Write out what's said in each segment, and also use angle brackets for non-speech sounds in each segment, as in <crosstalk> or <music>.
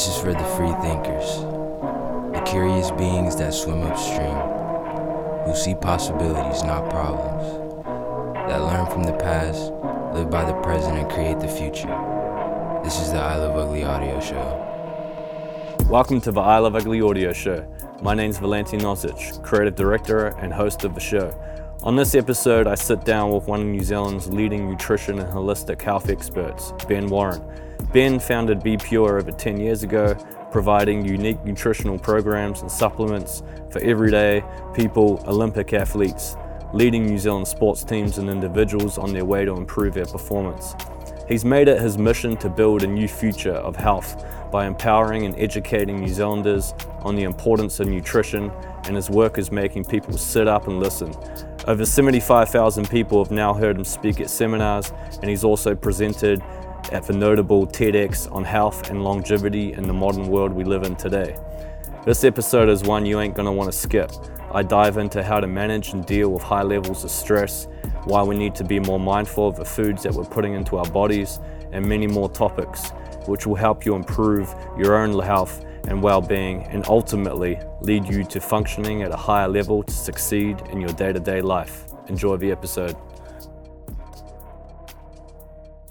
This is for the free thinkers, the curious beings that swim upstream, who see possibilities, not problems, that learn from the past, live by the present, and create the future. This is the I Love Ugly audio show. Welcome to the I Love Ugly audio show. My name is Valentin Ozich, creative director and host of the show. On this episode, I sit down with one of New Zealand's leading nutrition and holistic health experts, Ben Warren. Ben founded Be Pure over 10 years ago, providing unique nutritional programs and supplements for everyday people, Olympic athletes, leading New Zealand sports teams and individuals on their way to improve their performance. He's made it his mission to build a new future of health by empowering and educating New Zealanders on the importance of nutrition, and his work is making people sit up and listen. Over 75,000 people have now heard him speak at seminars, and he's also presented at the notable TEDx on health and longevity in the modern world we live in today. This episode is one you ain't gonna wanna skip. I dive into how to manage and deal with high levels of stress, why we need to be more mindful of the foods that we're putting into our bodies, and many more topics, which will help you improve your own health and well being, and ultimately lead you to functioning at a higher level to succeed in your day to day life. Enjoy the episode.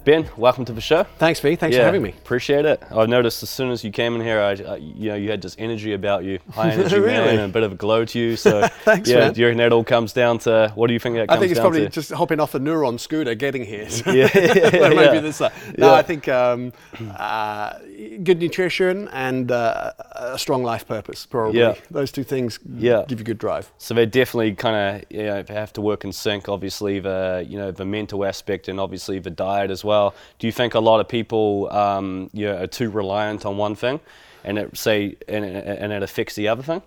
Ben, welcome to the show. Thanks, V. Thanks for having me. Appreciate it. I've noticed as soon as you came in here, I, I you know, you had this energy about you, high <laughs> energy Really? man, and a bit of a glow to you. So, <laughs> Thanks, yeah, man. do you reckon that all comes down to what do you think that comes I think it's probably to? just hopping off a neuron scooter getting here. <laughs> So Yeah, maybe yeah. this. Uh, no, Yeah. I think um, uh, good nutrition and uh, a strong life purpose. Probably Yeah. those two things Yeah. give you good drive. So they definitely kind of you know, have to work in sync. Obviously, the you know the mental aspect and obviously the diet as well. Do you think a lot of people um, are too reliant on one thing, and it say and, and it affects the other thing?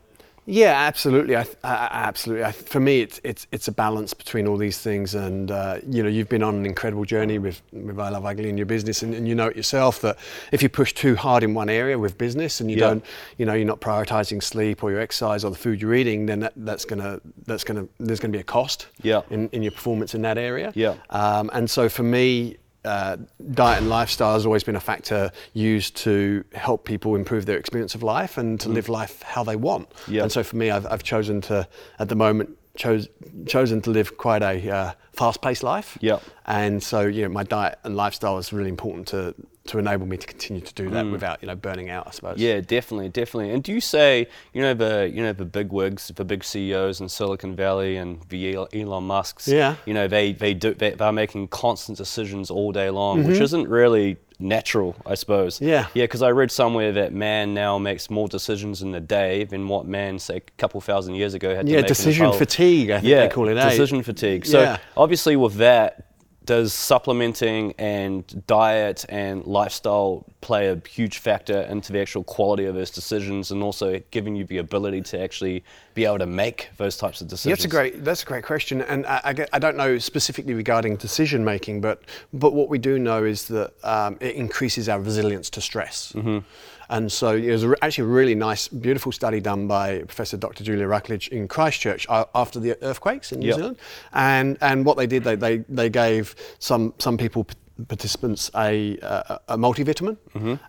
Yeah, absolutely. I, I, absolutely. I, for me, it's it's it's a balance between all these things, and uh, you know, you've been on an incredible journey with with I Love Ugly in your business, and, and you know it yourself that if you push too hard in one area with business, and you Yeah. don't, you know, you're not prioritizing sleep or your exercise or the food you're eating, then that, that's gonna that's gonna there's gonna be a cost. Yeah. In, in your performance in that area. Yeah. Um, and so for me, uh, diet and lifestyle has always been a factor used to help people improve their experience of life and to live life how they want. Mm. Yeah. And so for me, I've, I've chosen to, at the moment, chose, chosen to live quite a uh, fast-paced life. Yeah. And so, you know, my diet and lifestyle is really important to, to enable me to continue to do that without, you know, burning out, I suppose. Mm. Yeah, definitely, definitely. And do you say, you know, the you know the big wigs, the big CEOs in Silicon Valley and the Elon Musk's, Yeah. you know, they they do they, they're making constant decisions all day long, which Mm-hmm. isn't really natural, I suppose. Yeah. Yeah, because I read somewhere that man now makes more decisions in a day than what man, say, a couple thousand years ago had to Yeah, make in his decision fatigue, I think yeah, they call it, eh? decision fatigue. So Yeah. obviously with that, does supplementing and diet and lifestyle play a huge factor into the actual quality of those decisions and also giving you the ability to actually be able to make those types of decisions? Yeah, that's a great that's a great question, and I, I, I don't know specifically regarding decision making, but but what we do know is that um, it increases our resilience to stress. Mm-hmm. And so it was actually a really nice, beautiful study done by Professor Dr. Julia Rucklidge in Christchurch after the earthquakes in New Yep. Zealand, and and what they did they they, they gave some some people. Participants a, a, a multivitamin,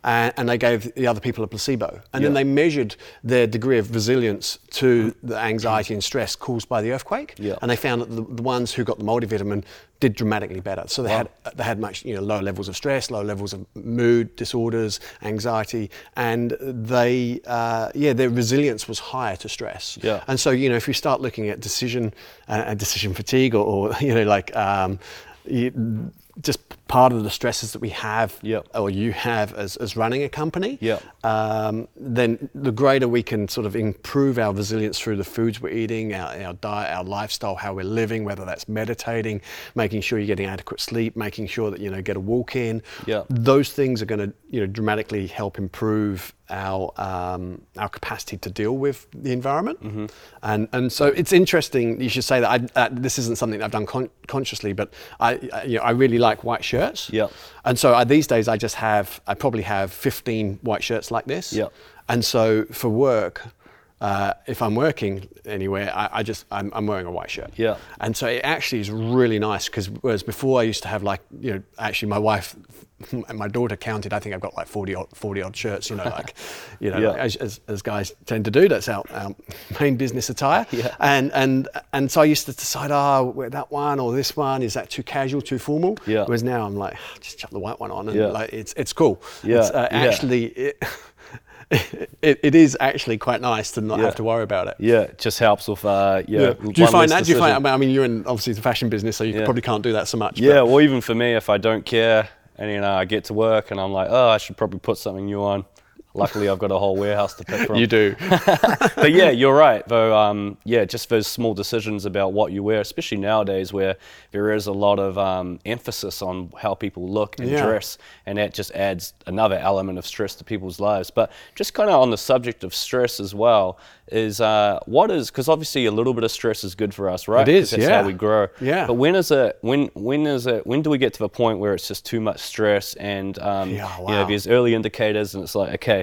and, and they gave the other people a placebo, and then they measured their degree of resilience to the anxiety and stress caused by the earthquake. Yeah. And they found that the, the ones who got the multivitamin did dramatically better. So they had they had much you know low levels of stress, low levels of mood disorders, anxiety, and they uh, yeah their resilience was higher to stress. Yeah. And so you know if you start looking at decision uh, and decision fatigue or, or <laughs> you know like um, you, just part of the stresses that we have Yep. or you have as, as running a company, Yep. um, then the greater we can sort of improve our resilience through the foods we're eating, our, our diet, our lifestyle, how we're living, whether that's meditating, making sure you're getting adequate sleep, making sure that you know get a walk in. Yep. Those things are going to you know dramatically help improve our um, our capacity to deal with the environment. Mm-hmm. And and so it's interesting. You should say that I, uh, this isn't something that I've done con- consciously, but I I- you know I really like white shirts. Yep. And so I, these days I just have, I probably have 15 white shirts like this. Yeah. And so for work, uh, if I'm working anywhere, I, I just I'm, I'm wearing a white shirt. Yeah. And so it actually is really nice because whereas before I used to have like you know actually my wife <laughs> my daughter counted. I think I've got like 40 odd, 40 odd shirts. You know, like <laughs> you know, Yeah. like, as, as, as guys tend to do. That's our, our <laughs> main business attire. Yeah. And and and so I used to decide, oh, wear that one or this one. Is that too casual, too formal? Yeah. Whereas now I'm like, just chuck the white one on, and Yeah. like it's it's cool. Yeah, It's, uh, yeah. Actually, it, it, it is actually quite nice to not Yeah. have to worry about it. Yeah, it just helps with uh, yeah. Do you find that? Do you find? I mean, you're in obviously the fashion business, so you Yeah. probably can't do that so much. Yeah, but- well, even for me, if I don't care and know I get to work and I'm like, oh, I should probably put something new on. Luckily, I've got a whole warehouse to pick from. you do. <laughs> but yeah, you're right. Though, um, yeah, just those small decisions about what you wear, especially nowadays where there is a lot of um, emphasis on how people look and Yeah. dress, and that just adds another element of stress to people's lives. But just kind of on the subject of stress as well, is uh, what is because obviously a little bit of stress is good for us, right? It is. that's yeah. how we grow. Yeah. But when is it? When when is it? When do we get to the point where it's just too much stress and um, Yeah, you know there's early indicators and it's like okay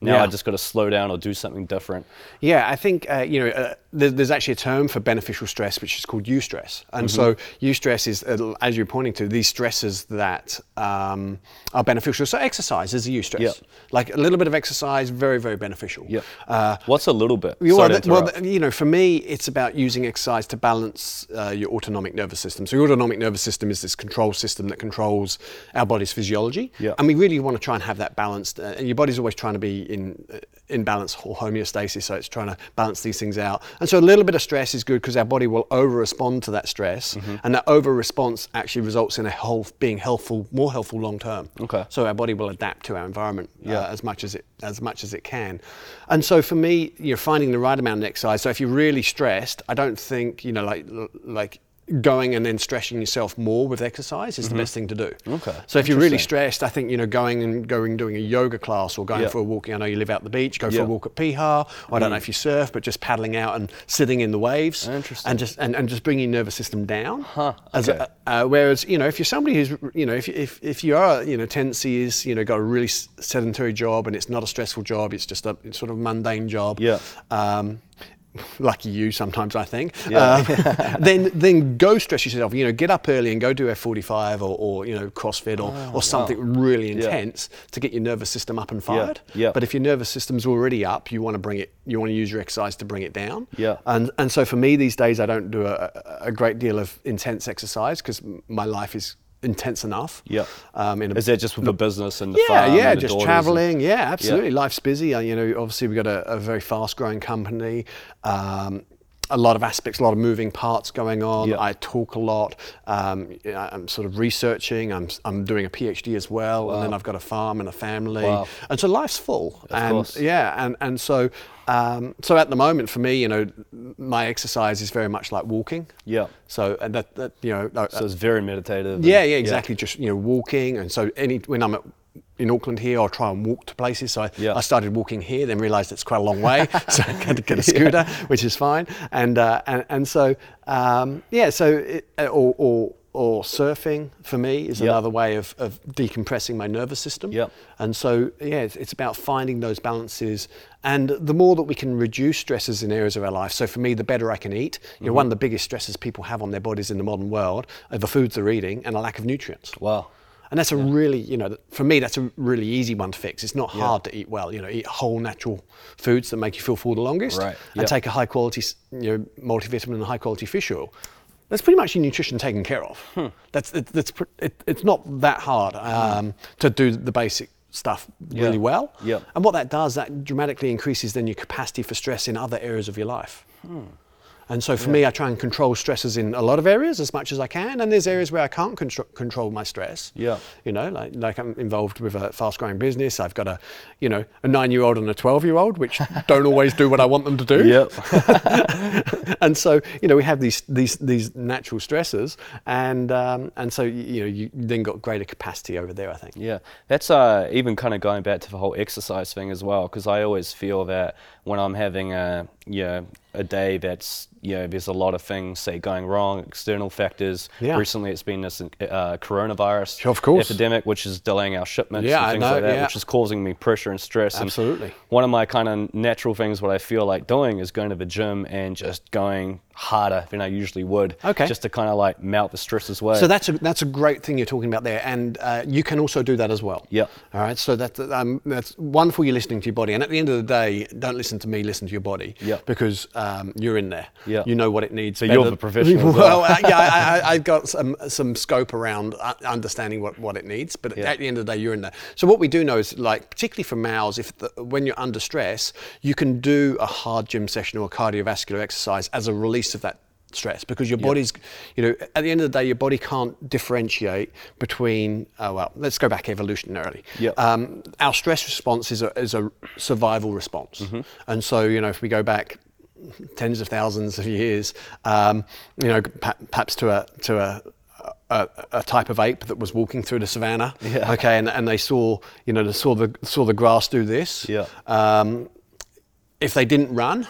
now Yeah. I just got to slow down or do something different. Yeah, I think uh, you know uh, there, there's actually a term for beneficial stress, which is called eustress. And Mm-hmm. so eustress is, uh, as you're pointing to, these stresses that um, are beneficial. So exercise is a eustress. Yep. Like a little bit of exercise, very very beneficial. Yeah. Uh, What's a little bit? Sorry well, well, you know, for me, it's about using exercise to balance uh, your autonomic nervous system. So, your autonomic nervous system is this control system that controls our body's physiology, Yeah. and we really want to try and have that balanced. Uh, and your body's always trying to be in uh, in balance or homeostasis, so it's trying to balance these things out. And so, a little bit of stress is good because our body will over respond to that stress, Mm-hmm. and that over response actually results in a health being helpful, more helpful long term. Okay. So our body will adapt to our environment Yeah. uh, as much as it as much as it can. And so for me, you're finding the right amount of exercise. So if you're really stressed, I don't think you know like like going and then stressing yourself more with exercise is the best thing to do. Mm-hmm. Okay. So if you're really stressed, I think you know going and going doing a yoga class or going Yeah. for a walk. I know you live out the beach. Go for a walk at Piha. I don't know if you surf, but just paddling out and sitting in the waves. Interesting. And just and, and just bringing your nervous system down. Huh, As okay. a, uh, whereas, you know, if you're somebody who's, you know, if, if, if you are, you know, tendency is, you know, got a really sedentary job and it's not a stressful job, it's just a sort of mundane job. Yeah. Um, <laughs> lucky you sometimes, I think. Yeah. Um, <laughs> then, then go stress yourself. You know, get up early and go do F45 or, or you know, CrossFit or, or something really Oh, Yeah. intense to get your nervous system up and fired. yeah. yeah. But if your nervous system's already up, you want to bring it. You want to use your exercise to bring it down. Yeah. And and so for me these days, I don't do a, a- a great deal of intense exercise because my life is intense enough. Yeah. Um, in a, Is that just with the business and the yeah, yeah, and the just daughters and- traveling. Yeah, absolutely. Life's busy. Uh, you know, obviously we've got a, a very fast-growing company. Um, a lot of aspects, a lot of moving parts going on. Yeah. I talk a lot. Um, I'm sort of researching. I'm, I'm doing a PhD as well, and then I've got a farm and a family, Wow. and so life's full. Of and course. yeah, and and so um, so at the moment for me, you know, my exercise is very much like walking. Yeah. So and that, that you know, uh, So it's very meditative. yeah, yeah, exactly. Just you know, walking, and so any when I'm at, in Auckland here, I'll try and walk to places. So I, Yeah. I started walking here, then realised it's quite a long way, <laughs> so I had to get a scooter, which is fine. And uh, and and so um, yeah, so it, or, or or surfing for me is Yeah. another way of, of decompressing my nervous system. Yeah. And so yeah, it's, it's about finding those balances, and the more that we can reduce stresses in areas of our life. So for me, the better I can eat. You know, one of the biggest stresses people have on their bodies in the modern world are the foods they're eating and a lack of nutrients. Wow. And that's a really, you know, for me, that's a really easy one to fix. It's not hard to eat well. You know, eat whole natural foods that make you feel full the longest, Right, and yep. take a high quality, you know, multivitamin and high quality fish oil. That's pretty much your nutrition taken care of. Hmm. That's it, that's pr- it, it's not that hard um, to do the basic stuff really Yeah, well. yep. And what that does, that dramatically increases then your capacity for stress in other areas of your life. Hmm. And so for me, I try and control stresses in a lot of areas as much as I can. And there's areas where I can't contr- control my stress. Yeah. You know, like, like I'm involved with a fast growing business. I've got a, you know, a nine year old and a 12 year old, which <laughs> don't always do what I want them to do. Yep. <laughs> and so, you know, we have these, these, these natural stresses. And, um, and so, you know, you then got greater capacity over there, I think. Yeah, that's uh, even kind of going back to the whole exercise thing as well, because I always feel that when I'm having a you know a day that's you know there's a lot of things say going wrong, external factors. Yeah. Recently, it's been this uh, coronavirus of course. epidemic, which is delaying our shipments Yeah, and things know, like that, yeah. which is causing me pressure and stress. And Absolutely. one of my kind of natural things, what I feel like doing, is going to the gym and just going harder than I usually would. Okay. Just to kind of like melt the stresses away. So that's a that's a great thing you're talking about there, and uh, you can also do that as well. Yep. All right. So that um, that's wonderful. You're listening to your body, and at the end of the day, don't listen to me. Listen to your body. Yep. Because um, you're in there. Yep. You know what it needs. So you're the professional <laughs> well, well. uh, yeah, I, I, I've got some some scope around uh, understanding what, what it needs, but Yeah. at the end of the day, you're in there. So what we do know is, like, particularly for males, if the, when you're under stress, you can do a hard gym session or a cardiovascular exercise as a release of that stress because your body's you know at the end of the day your body can't differentiate between oh well let's go back evolutionarily Yep. um, our stress response is a, is a survival response Mm-hmm. and so you know if we go back tens of thousands of years um, you know perhaps to a to a a, a type of ape that was walking through the savannah. Yeah. Okay, and, and they saw, you know, they saw the saw the grass do this. Yeah. Um, if they didn't run,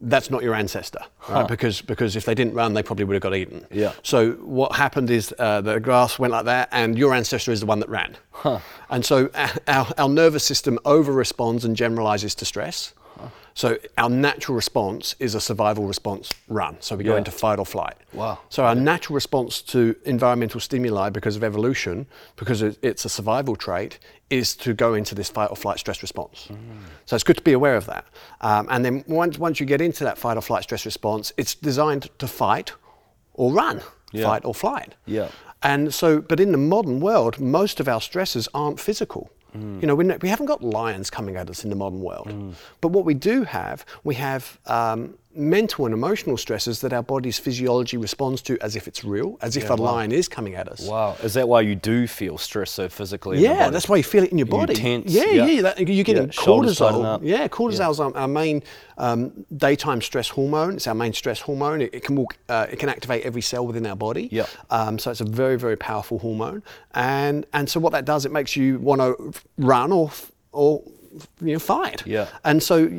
that's not your ancestor, right? Because because if they didn't run, they probably would have got eaten. Yeah. So what happened is uh, the grass went like that, and your ancestor is the one that ran. And so uh, our, our nervous system over responds and generalizes to stress. So our natural response is a survival response, run. So we go Yeah. into fight or flight. Wow. So our natural response to environmental stimuli, because of evolution, because it's a survival trait, is to go into this fight or flight stress response. Mm. So it's good to be aware of that. Um, and then once once you get into that fight or flight stress response, it's designed to fight or run, Yeah. fight or flight. Yeah. And so, but in the modern world, most of our stresses aren't physical. Mm. You know, we, we haven't got lions coming at us in the modern world. But what we do have, we have um, mental and emotional stresses that our body's physiology responds to as if it's real, as if a lion is coming at us. wow. Is that why you do feel stress so physically? Yeah, that's why you feel it in your You body. tense, yeah, yeah. yeah, that, you're getting Yeah, cortisol. Yeah, cortisol is our, our main um, daytime stress hormone. It's our main stress hormone. It, it can walk, uh, it can activate every cell within our body. Yeah. Um, so it's a very, very powerful hormone. And and so what that does, it makes you want to run or or you know fight. Yeah. And so,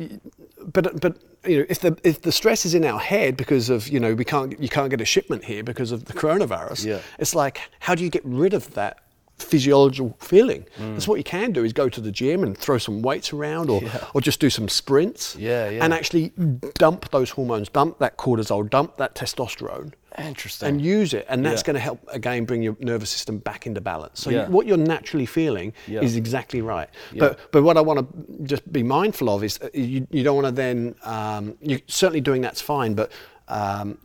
but but. You know, if the if the stress is in our head because of you know we can't you can't get a shipment here because of the coronavirus, Yeah. it's like how do you get rid of that physiological feeling? Mm. That's what you can do is go to the gym and throw some weights around, or or just do some sprints. Yeah, yeah. And actually dump those hormones, dump that cortisol, dump that testosterone. Interesting. And use it, and that's Yeah. going to help again bring your nervous system back into balance. So Yeah. you, what you're naturally feeling Yeah. is exactly right. But but what I want to just be mindful of is uh, you, you don't want to then um, you certainly doing that's fine, but um,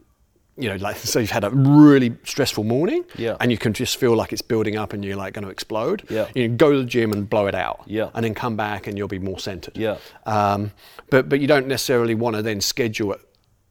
you know, like <laughs> so you've had a really stressful morning, Yeah. and you can just feel like it's building up and you're like going to explode. Yeah. You know, go to the gym and blow it out. Yeah. And then come back and you'll be more centered. Yeah. Um, but but you don't necessarily want to then schedule it,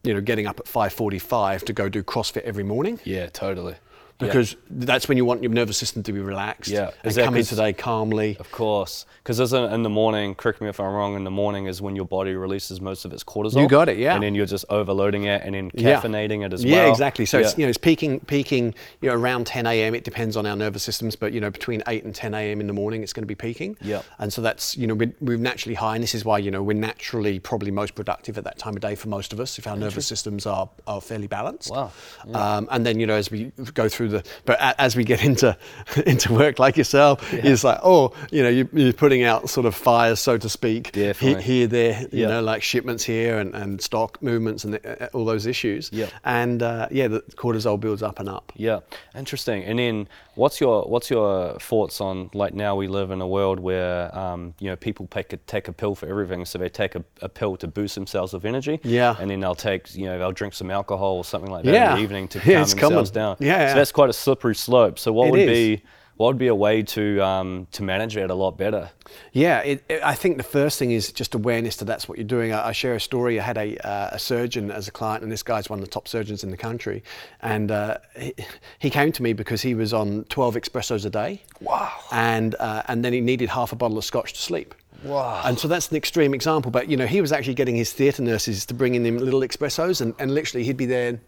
you know, getting up at 5:45 to go do CrossFit every morning yeah, totally. Yeah. because that's when you want your nervous system to be relaxed. Yeah. Is come into the calmly. Of course, because in the morning, correct me if I'm wrong, in the morning is when your body releases most of its cortisol. You got it, yeah. And then you're just overloading it and then Yeah. caffeinating it as well. yeah, exactly. So it's you know it's peaking peaking you know around 10 a.m. It depends on our nervous systems, but you know between 8 and 10 a.m. in the morning it's going to be peaking. Yeah. And so that's you know we're, we're naturally high, and this is why you know we're naturally probably most productive at that time of day for most of us if our nervous systems are, are fairly balanced. Wow. Um, and then you know as we go through the but a, as we get into <laughs> into work like yourself, it's like oh you know you, you're putting out sort of fires so to speak here there you Yeah. know like shipments here and, and stock movements and uh, all those issues. Yeah. And uh, yeah, the cortisol builds up and up. Yeah, interesting. And then, what's your what's your thoughts on like now we live in a world where um, you know people take a, take a pill for everything, so they take a, a pill to boost themselves with energy. Yeah. And then they'll take you know they'll drink some alcohol or something like that Yeah. in the evening to <laughs> Yeah, calm it's themselves common. down. Yeah, yeah. So that's quite a slippery slope. So what It would is. be what would be a way to um, to manage it a lot better? Yeah, it, it, I think the first thing is just awareness that that's what you're doing. I, I share a story. I had a, uh, a surgeon as a client, and this guy's one of the top surgeons in the country. And uh, he, he came to me because he was on 12 espressos a day. Wow. And uh, and then he needed half a bottle of scotch to sleep. Wow. And so that's an extreme example. But you know, he was actually getting his theatre nurses to bring in him little espressos, and, and literally he'd be there.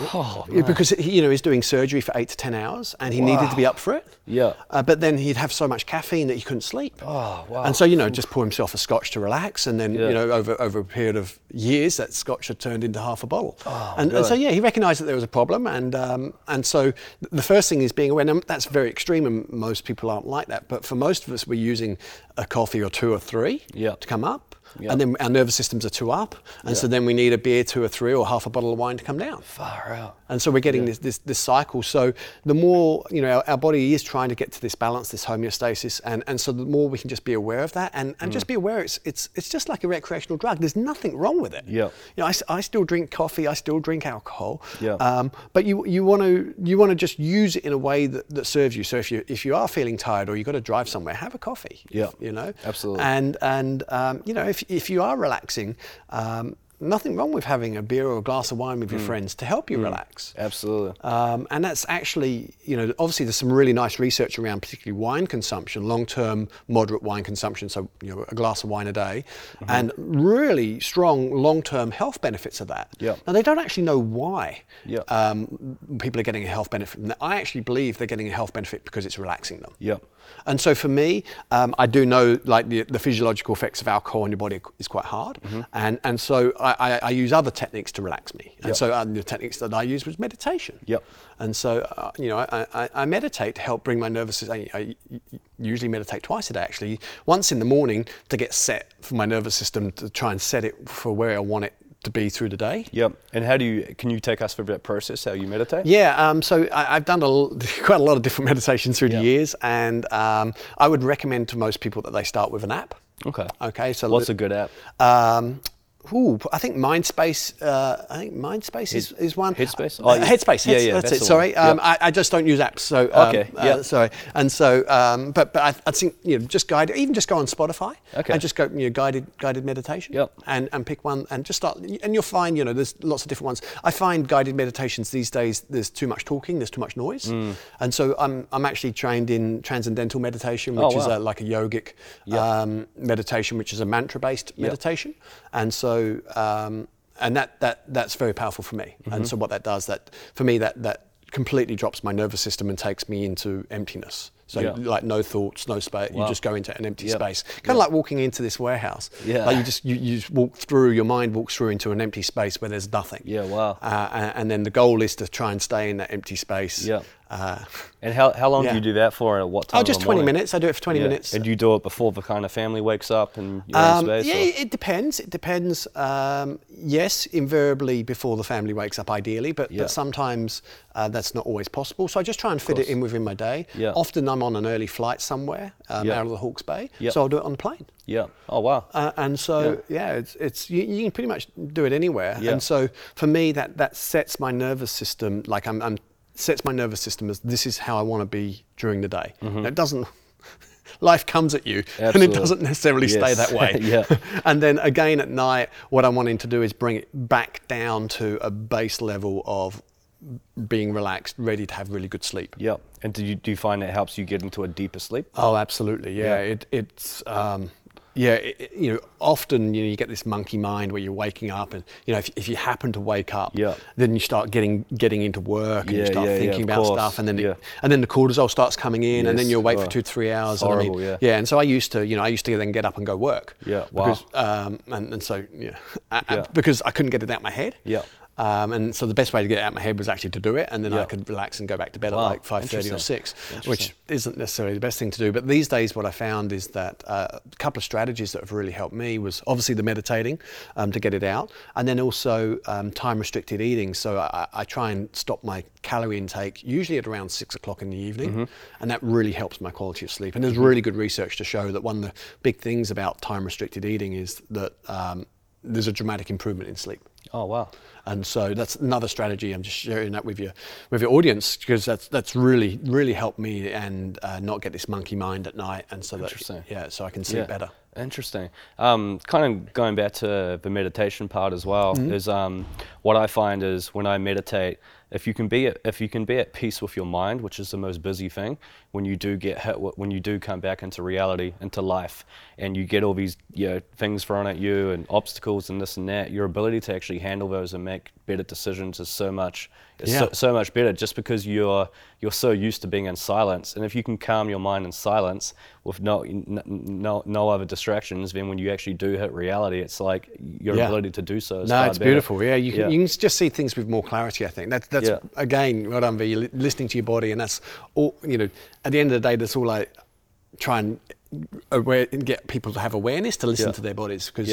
Oh, because he, you know he's doing surgery for eight to ten hours, and he needed to be up for it. Yeah. Uh, but then he'd have so much caffeine that he couldn't sleep. Oh, wow. And so you know, just pour himself a scotch to relax, and then Yeah. you know, over over a period of years, that scotch had turned into half a bottle. Oh, and, and so yeah, he recognised that there was a problem, and um, and so the first thing is being aware. Now, that's very extreme, and most people aren't like that. But for most of us, we're using a coffee or two or three Yeah. to come up. Yeah. And then our nervous systems are too up, and so then we need a beer, two or three, or half a bottle of wine to come down. Far out. And so we're getting this, this, this cycle. So the more, you know, our, our body is trying to get to this balance, this homeostasis. And, and so the more we can just be aware of that and, and just Mm. be aware it's, it's, it's just like a recreational drug. There's nothing wrong with it. Yeah. You know, I, I still drink coffee. I still drink alcohol. Yeah. Um, but you, you want to you want to just use it in a way that, that serves you. So if you if you are feeling tired or you've got to drive somewhere, have a coffee. Yeah. You know. Absolutely. And and um, you know if if you are relaxing. Um, Nothing wrong with having a beer or a glass of wine Mm. with your friends to help you relax. Absolutely. Um, and that's actually, you know, obviously there's some really nice research around particularly wine consumption, long-term moderate wine consumption, so you know a glass of wine a day, Mm-hmm. and really strong long-term health benefits of that. Yeah. Now they don't actually know why Yeah. um, people are getting a health benefit. from that. I actually believe they're getting a health benefit because it's relaxing them. Yeah. And so for me, um, I do know like the, the physiological effects of alcohol on your body is quite hard, Mm-hmm. and and so I, I, I use other techniques to relax me. And Yep. so the techniques that I use was meditation. Yep. And so uh, you know I, I, I meditate to help bring my nervous system. I, I usually meditate twice a day actually. Once in the morning to get set for my nervous system to try and set it for where I want it to be through the day. Yep. And how do you? Can you take us through that process? How you meditate? Yeah, um, so I, I've done a, l- <laughs> quite a lot of different <laughs> meditations through Yeah. the years, and um, I would recommend to most people that they start with an app. Okay. Okay, so What's a good app? Um, ooh, I think Mindspace. Uh, I think Mindspace is, is one. Headspace? Uh, Oh, yeah. Headspace. Yeah, yeah, that's, that's it. Sorry, um, Yep. I, I just don't use apps. So um, Okay, uh, yeah. sorry. And so, um, but but I, I think you know, just guide, even just go on Spotify. Okay. And just go, you know, guided guided meditation. Yep. And and pick one and just start, and you'll find, you know, there's lots of different ones. I find guided meditations these days. There's too much talking. There's too much noise. Mm. And so I'm I'm actually trained in transcendental meditation, Oh, which is a, like a yogic Yep. um, meditation, which is a mantra-based meditation, and so um, and that that that's very powerful for me. Mm-hmm. And so what that does, that for me, that that completely drops my nervous system and takes me into emptiness. So Yeah. like no thoughts, no space. You just go into an empty Yep. space, kind of like walking into this warehouse. Yeah. Like you just you, you just walk through. Your mind walks through into an empty space where there's nothing. Yeah, wow. Uh, and, and then the goal is to try and stay in that empty space. Yeah. Uh, And how, how long Yeah. do you do that for? and At what time? oh, just 20 morning? minutes. I do it for 20 Yeah. minutes. And do you do it before the kind of family wakes up and you're in Um, space? yeah, or- it depends. It depends. Um, yes, invariably before the family wakes up, ideally, but, Yeah. but sometimes uh, that's not always possible. So I just try and fit it in within my day. Yeah. Often I'm on an early flight somewhere um, out of the Hawke's Bay, Yeah. so I'll do it on the plane. Yeah. Oh wow. Uh, and so yeah, it's, it's you, you can pretty much do it anywhere. Yeah. And so for me, that that sets my nervous system like I'm, I'm sets my nervous system as this is how I want to be during the day. It doesn't. <laughs> Life comes at you, and Mm-hmm. It doesn't necessarily stay that way. <laughs> Yeah. and then again at night, what I'm wanting to do is bring it back down to a base level of being relaxed, ready to have really good sleep. Yeah. And do you do you find it helps you get into a deeper sleep? Oh, absolutely. Yeah, Yeah. It, it's um, yeah. It, you know, often you know you get this monkey mind where you're waking up, and you know if, if you happen to wake up, Yeah. then you start getting getting into work and Yeah, you start yeah, thinking about course. stuff, and then it, and then the cortisol starts coming in, and then you'll wait Oh. for two three hours. And I mean, yeah. yeah. And so I used to, you know, I used to then get up and go work. Yeah, wow. Because, um, and, and so yeah, <laughs> I- I- Yeah. because I couldn't get it out of my head. Yeah. Um, and so the best way to get it out of my head was actually to do it, and then I could relax and go back to bed Wow, at like five thirty or six, which isn't necessarily the best thing to do. But these days, what I found is that uh, a couple of strategies that have really helped me was obviously the meditating um, to get it out, and then also um, time restricted eating. So I, I try and stop my calorie intake usually at around six o'clock in the evening, Mm-hmm. and that really helps my quality of sleep. And there's really good research to show that one of the big things about time restricted eating is that um, there's a dramatic improvement in sleep. Oh wow. And so that's another strategy. I'm just sharing that with your with your audience because that's that's really really helped me and uh, not get this monkey mind at night, and so that yeah, so I can sleep better. Interesting. Um, kind of going back to the meditation part as well is um, what I find is when I meditate, if you can be at, if you can be at peace with your mind, which is the most busy thing, when you do get hit, when you do come back into reality, into life, and you get all these you know things thrown at you and obstacles and this and that, your ability to actually handle those and make better decisions is so much is Yeah. so, so much better just because you're you're so used to being in silence and if you can calm your mind in silence with no no no other distractions then when you actually do hit reality it's like your Yeah. ability to do so is No, it's better. beautiful. Yeah, you can, Yeah. you can just see things with more clarity. I think that's that's again what I'm you're listening to your body, and that's all. You know, at the end of the day, that's all I try and aware get people to have awareness to listen to their bodies because.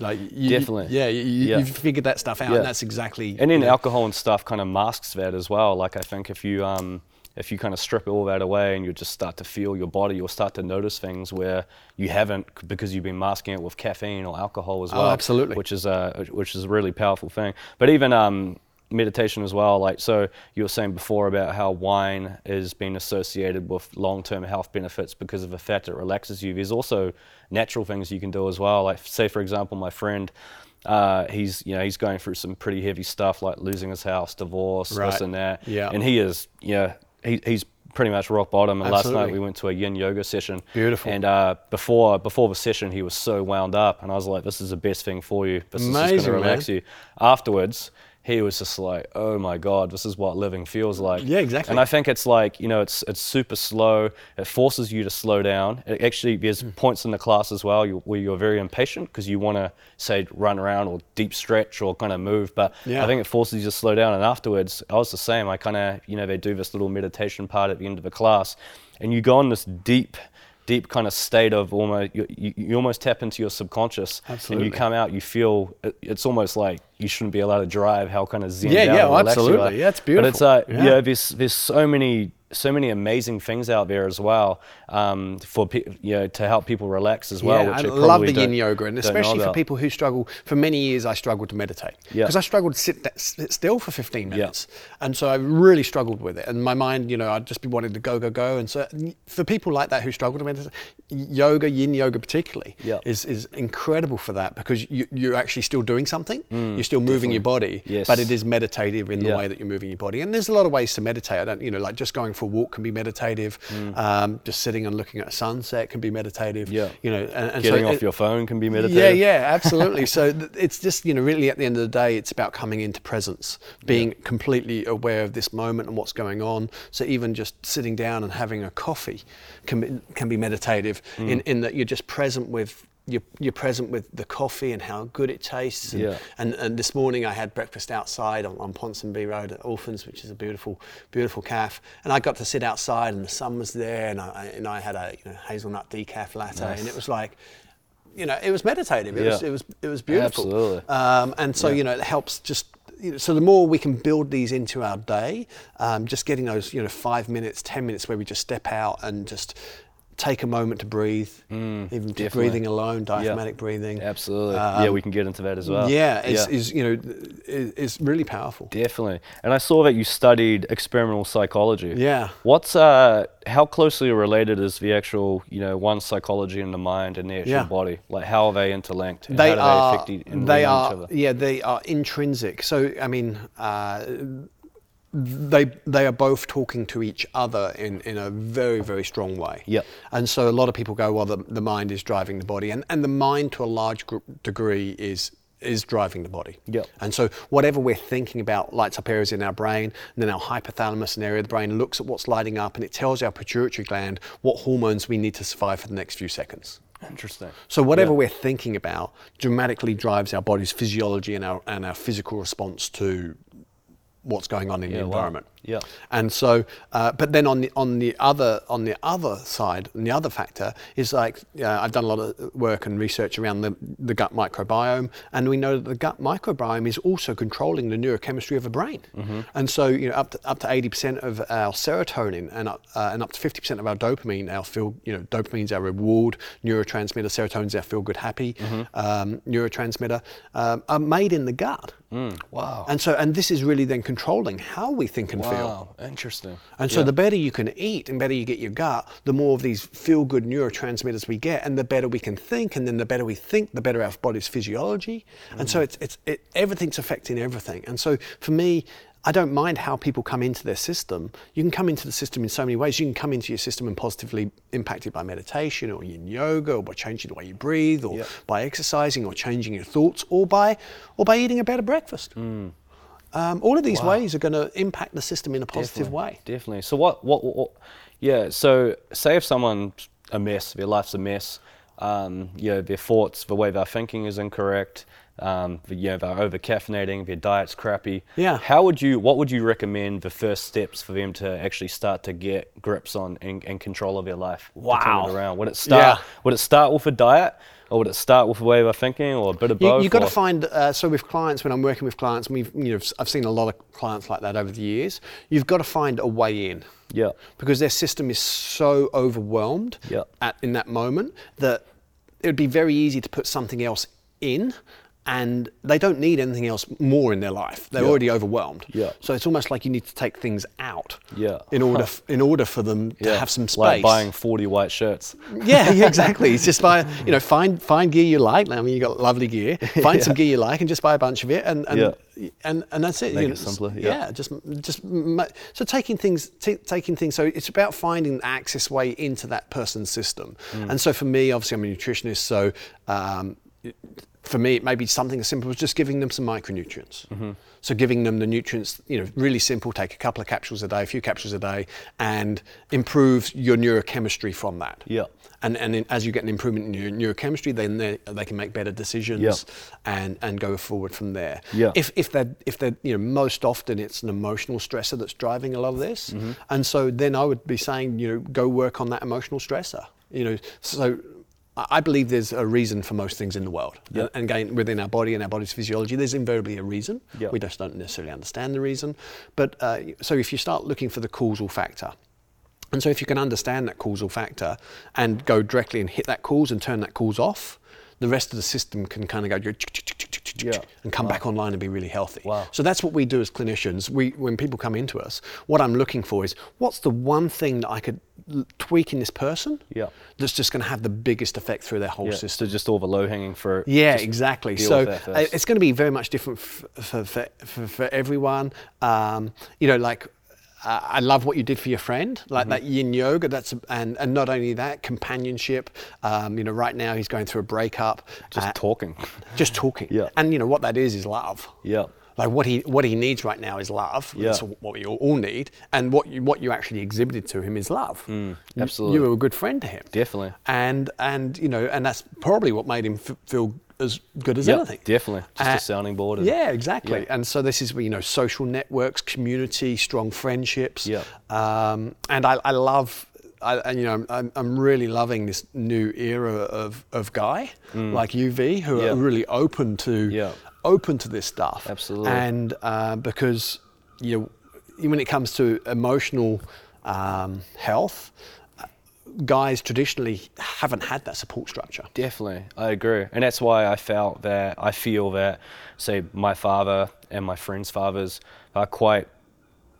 Like you, Definitely. yeah, you, Yeah. you've figured that stuff out, Yeah. and that's exactly. and then you know, alcohol and stuff kind of masks that as well like i think if you um if you kind of strip all that away and you just start to feel your body you'll start to notice things where you haven't because you've been masking it with caffeine or alcohol as well. Oh, well absolutely. which is a which is a really powerful thing but even um meditation as well like so you were saying before about how wine is being associated with long-term health benefits because of the fact it relaxes you there's also natural things you can do as well like say for example my friend uh, he's you know he's going through some pretty heavy stuff like losing his house, divorce, this and that. Yeah. And he is yeah he, he's pretty much rock bottom. And last night we went to a yin yoga session. Beautiful. And uh, before before the session he was so wound up, and I was like, this is the best thing for you. This is just going to relax man. you. Afterwards. He was just like, "Oh my God, this is what living feels like." Yeah, exactly. And I think it's like you know, it's it's super slow. It forces you to slow down. It actually, there's Hmm. points in the class as well you, where you're very impatient because you want to say run around or deep stretch or kind of move. But Yeah. I think it forces you to slow down. And afterwards, I was the same. I kind of you know they do this little meditation part at the end of the class, and you go on this deep. Deep kind of state of almost you, you, you almost tap into your subconscious, absolutely. and you come out. You feel it, it's almost like you shouldn't be allowed to drive. How kind of zen Yeah, yeah, absolutely. Yeah, it's beautiful But it's like uh, Yeah. yeah, there's there's so many so many amazing things out there as well um, for pe- you know to help people relax as well. yeah, which I love the yin yoga, and especially for people who struggle. For many years, I struggled to meditate Yeah. because I struggled to sit, that- sit still for 15 minutes, and so I really struggled with it. And my mind, you know, I'd just be wanting to go, go, go. And so, for people like that who struggle to meditate, yoga, yin yoga particularly, Yeah. is is incredible for that because you, you're actually still doing something. you're still moving your body, Mm, Yes. but it is meditative in the Yeah. way that you're moving your body. And there's a lot of ways to meditate. I don't, you know, like just going for a walk can be meditative. Um, just sitting and looking at a sunset can be meditative. Mm. Yeah. You know, and, and Getting so off it- your phone can be meditative. yeah, yeah, <laughs> absolutely. so th- it's just you know really at the end of the day, it's about coming into presence, being completely aware of this moment and what's going on. So even just sitting down and having a coffee can be, can be meditative Mm. in, in that you're just present with. You're, you're present with the coffee and how good it tastes. And, Yeah. and, and this morning I had breakfast outside on, on Ponsonby Road at Orphans, which is a beautiful, beautiful calf. And I got to sit outside and the sun was there and I, and I had a you know, hazelnut decaf latte Nice. and it was like, you know, it was meditative. It was it was it was beautiful. Absolutely. Um, and so you know, it helps just. So the more we can build these into our day, um, just getting those you know five minutes, ten minutes where we just step out and just take a moment to breathe, even just Mm, definitely. breathing alone, diaphragmatic breathing. Absolutely. Um, yeah, we can get into that as well. Yeah, is, is you know is really powerful. Definitely. And I saw that you studied experimental psychology. Yeah. What's uh how closely related is the actual, you know, one psychology and the mind and the actual Yeah. body? Like how are they interlinked? They are they they are each other? yeah they are intrinsic so i mean uh, they they are both talking to each other in, in a very very strong way Yep. and so a lot of people go well the, the mind is driving the body and, and the mind to a large gr- degree is is driving the body Yep. and so whatever we're thinking about lights up areas in our brain and then our hypothalamus an area of the brain looks at what's lighting up and it tells our pituitary gland what hormones we need to survive for the next few seconds Interesting. so whatever Yeah. we're thinking about dramatically drives our body's physiology and our and our physical response to what's going on in the Yeah, wow. environment. Yeah. And so, uh, but then on the on the other on the other side, and the other factor is like uh, I've done a lot of work and research around the, the gut microbiome, and we know that the gut microbiome is also controlling the neurochemistry of the brain. Mm-hmm. And so, you know, up to up to eighty percent of our serotonin and up, uh, and up to fifty percent of our dopamine, our feel, you know, dopamine's our reward neurotransmitter, serotonin's our feel good happy Mm-hmm. um, neurotransmitter, um, are made in the gut. Wow. And so, and this is really then controlling how we think and feel. wow. Interesting. And so Yeah. the better you can eat and better you get your gut, the more of these feel good neurotransmitters we get and the better we can think and then the better we think, the better our body's physiology. And Mm. so it's, it's it, everything's affecting everything. And so for me, I don't mind how people come into their system. You can come into the system in so many ways. You can come into your system and positively impacted by meditation or in yoga or by changing the way you breathe or Yeah. by exercising or changing your thoughts or by or by eating a better breakfast. Mm. Um, all of these ways are going to impact the system in a positive Definitely, way. Definitely. So what, what, what? Yeah. So say if someone's a mess, their life's a mess. Um, you know, their thoughts, the way they're thinking is incorrect. Um, you know, they're over caffeinating. Their diet's crappy. Yeah. How would you? What would you recommend the first steps for them to actually start to get grips on and, and control of their life? to turn Wow. it around. Would it start? Yeah. Would it start with a diet, or would it start with a way they're thinking, or a bit of You, both? you've got to find uh, so with clients when I'm working with clients, we've you know I've seen a lot of clients like that over the years. You've got to find a way in Yeah. because their system is so overwhelmed Yeah. at in that moment that it would be very easy to put something else in. And they don't need anything else more in their life. They're Yeah. already overwhelmed. Yeah. So it's almost like you need to take things out. Yeah. In order, <laughs> f- in order for them to have some space. Like buying 40 white shirts. Yeah, <laughs> yeah, exactly. It's just buy, you know, find find gear you like. I mean, you got lovely gear. <laughs> Find some gear you like and just buy a bunch of it, and and Yeah. and, and that's it. Make you it simpler, yeah. Yeah, just just so taking things t- taking things. So it's about finding the access way into that person's system. Mm. And so for me, obviously, I'm a nutritionist. So um, for me, it may be something as simple as just giving them some micronutrients. Mm-hmm. So giving them the nutrients, you know, really simple. Take a couple of capsules a day, a few capsules a day, and improve your neurochemistry from that. Yeah. And and then as you get an improvement in your neurochemistry, then they, they can make better decisions Yeah. and and go forward from there. Yeah. If if they if they you know most often it's an emotional stressor that's driving a lot of this, Mm-hmm. and so then I would be saying you know go work on that emotional stressor. You know so. I believe there's a reason for most things in the world. Yeah. And again, within our body and our body's physiology, there's invariably a reason. Yeah. We just don't necessarily understand the reason. But uh, so if you start looking for the causal factor, and so if you can understand that causal factor and go directly and hit that cause and turn that cause off, the rest of the system can kind of go Yeah. and come back online and be really healthy. Wow. So that's what we do as clinicians. We, when people come into us, what I'm looking for is what's the one thing that I could l- tweak in this person Yeah. that's just going to have the biggest effect through their whole Yeah, system. so just all the low hanging fruit. Yeah, exactly. So uh, it's going to be very much different f- for, for, for, for everyone. Um, you know, like uh, I love what you did for your friend, like Mm-hmm. that yin yoga. That's and and not only that, companionship. Um, you know, right now he's going through a breakup. just uh, talking. just talking. Yeah. And you know what that is is love. Yeah. Like what he what he needs right now is love. Yeah. That's what we all, all need. And what you what you actually exhibited to him is love. Mm, absolutely. You were a good friend to him. Definitely. And and you know and that's probably what made him f- feel as good as Yeah, anything. definitely. Just Uh, a sounding board. Yeah, exactly. Yeah. And so this is where, you know social networks, community, strong friendships. Yeah. Um, and I, I love. I, and, you know, I'm, I'm really loving this new era of, of guy like UV who Mm. Yeah. are really open to Yeah. open to this stuff. Absolutely. And uh, because you know, when it comes to emotional um, health, guys traditionally haven't had that support structure. Definitely, I agree, and that's why I felt that I feel that, say, my father and my friends' fathers are quite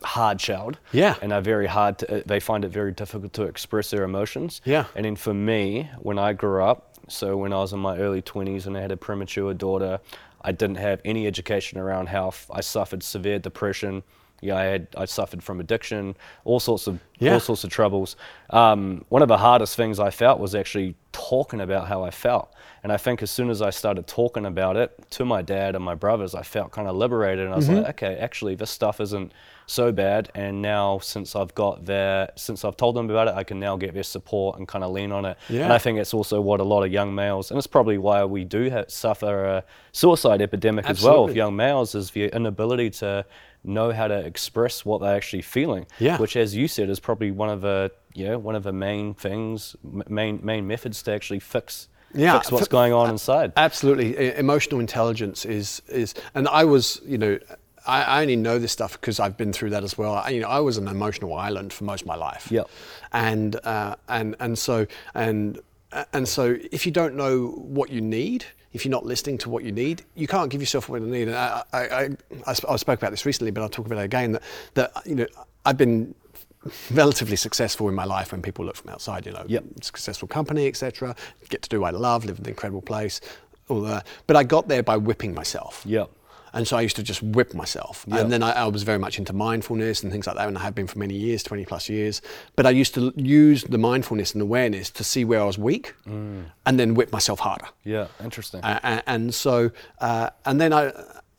hard-shelled. Yeah. and are very hard. To, uh, they find it very difficult to express their emotions. Yeah. and then for me, when I grew up, so when I was in my early 20s and I had a premature daughter, I didn't have any education around health. I suffered severe depression. Yeah, I had I suffered from addiction, all sorts of Yeah. all sorts of troubles. Um, one of the hardest things I felt was actually talking about how I felt. And I think as soon as I started talking about it to my dad and my brothers, I felt kind of liberated. And I was Mm-hmm. like, okay, actually, this stuff isn't so bad. And now, since I've got their, since I've told them about it, I can now get their support and kind of lean on it. And I think it's also what a lot of young males, and it's probably why we do ha suffer a suicide epidemic as well of young males, is the inability to know how to express what they're actually feeling. Yeah. Which, as you said, is probably one of the yeah one of the main things, main main methods to actually fix Yeah, fix what's going on inside. Absolutely, emotional intelligence is is, and I was, you know, I, I only know this stuff because I've been through that as well. I, you know, I was an emotional island for most of my life. Yep. And uh, and and so and and so if you don't know what you need, if you're not listening to what you need, you can't give yourself what you need. And I, I, I, I I spoke about this recently, but I'll talk about it again. That, that you know, I've been relatively successful in my life when people look from outside. You know, Yep. successful company, etc. Get to do what I love, live in an incredible place, all that. But I got there by whipping myself. Yep. And so I used to just whip myself. Yeah. And then I, I was very much into mindfulness and things like that, and I have been for many years, 20 plus years. But I used to use the mindfulness and awareness to see where I was weak and then whip myself harder. Yeah. Interesting. A- a- and so, uh, and then I,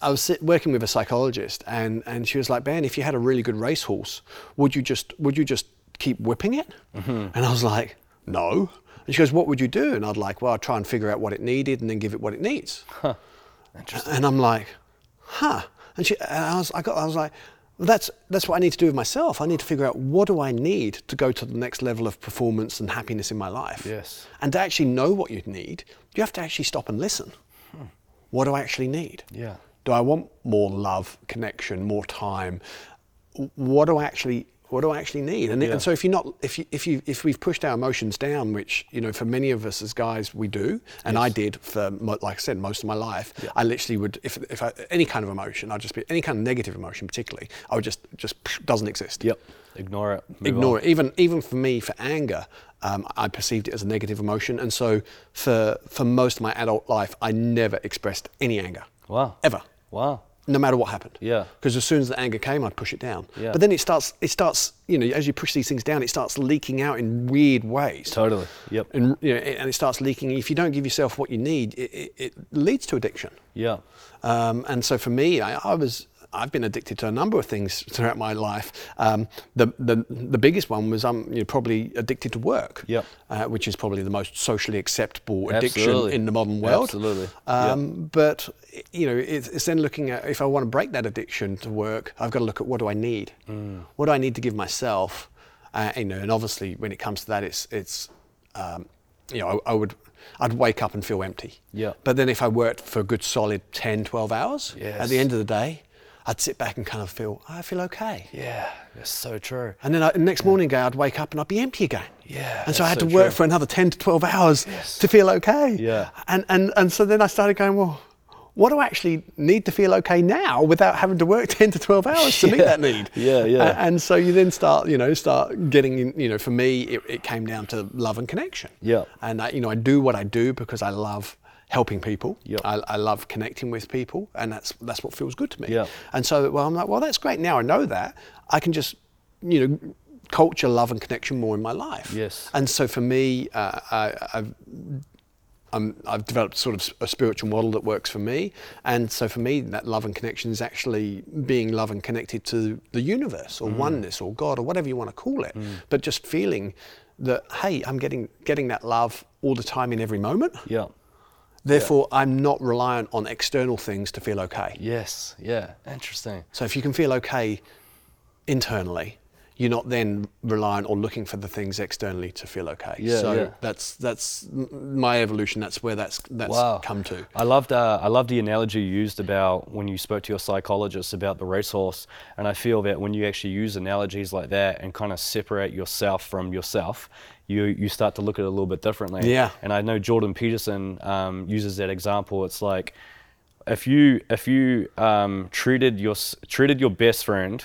I was sit, working with a psychologist, and, and she was like, Ben, if you had a really good racehorse, would you just would you just keep whipping it? And I was like, no. And she goes, what would you do? And I'd like, well, I'd try and figure out what it needed and then give it what it needs. Interesting. And I'm like, huh? And, she, and I was, I, got, I was like, that's that's what I need to do with myself. I need to figure out what do I need to go to the next level of performance and happiness in my life. Yes. And to actually know what you need, you have to actually stop and listen. Hmm. What do I actually need? Yeah. Do I want more love, connection, more time? What do I actually what do I actually need? And, Yeah. and so if you're not if you if you if we've pushed our emotions down, which you know for many of us as guys we do, and I did for mo- like I said most of my life, I literally would if if I, any kind of emotion, I'd just be any kind of negative emotion particularly, I would just just doesn't exist Yep. Ignore it. Ignore on. it. Even even for me, for anger, um, I perceived it as a negative emotion, and so for for most of my adult life, I never expressed any anger. Wow. Ever. Wow. No matter what happened. Yeah. Because as soon as the anger came, I'd push it down. Yeah. But then it starts. It starts. You know, as you push these things down, it starts leaking out in weird ways. Totally. Yep. And you know, and it starts leaking. If you don't give yourself what you need, it, it, it leads to addiction. Yeah. Um, and so for me, I, I was I've been addicted to a number of things throughout my life. Um, the, the the biggest one was I'm you know, probably addicted to work, Yep. uh, which is probably the most socially acceptable addiction Absolutely. in the modern world. Absolutely. Um, But you know, it's, it's then looking at if I want to break that addiction to work, I've got to look at what do I need? Mm. What do I need to give myself? Uh, you know, and obviously when it comes to that, it's it's um, you know I, I would. I'd wake up and feel empty. Yeah. But then if I worked for a good solid 10, 12 hours, at the end of the day, I'd sit back and kind of feel, oh, I feel okay. Yeah. That's so true. And then I, the next morning, I'd wake up and I'd be empty again. Yeah, And so I had that's to work true. for another 10 to 12 hours Yes. to feel okay. Yeah. And, and, and so then I started going, well, what do I actually need to feel okay now without having to work <laughs> 10 to 12 hours to meet that need? Yeah, yeah. A- And, so you then start, you know, start getting, you know, for me, it, it came down to love and connection. Yeah. And I, you know, I do what I do because I love helping people. Yep. I, I love connecting with people, and that's that's what feels good to me. Yeah. And so, well, I'm like, well, that's great. Now I know that I can just, you know, culture love and connection more in my life. Yes. And so for me, uh, I, I've I'm, I've developed sort of a spiritual model that works for me, and so for me, that love and connection is actually being love and connected to the universe or oneness or God or whatever you want to call it, but just feeling that hey, I'm getting getting that love all the time in every moment. Yeah. Therefore, I'm not reliant on external things to feel okay. Yes. Yeah. Interesting. So if you can feel okay internally, you're not then reliant on looking for the things externally to feel okay. Yeah, so yeah. that's that's my evolution. That's where that's that's Wow. come to. I loved uh, I loved the analogy you used about when you spoke to your psychologist about the racehorse, and I feel that when you actually use analogies like that and kind of separate yourself from yourself, you you start to look at it a little bit differently. Yeah. And I know Jordan Peterson um, uses that example. It's like if you if you um, treated your treated your best friend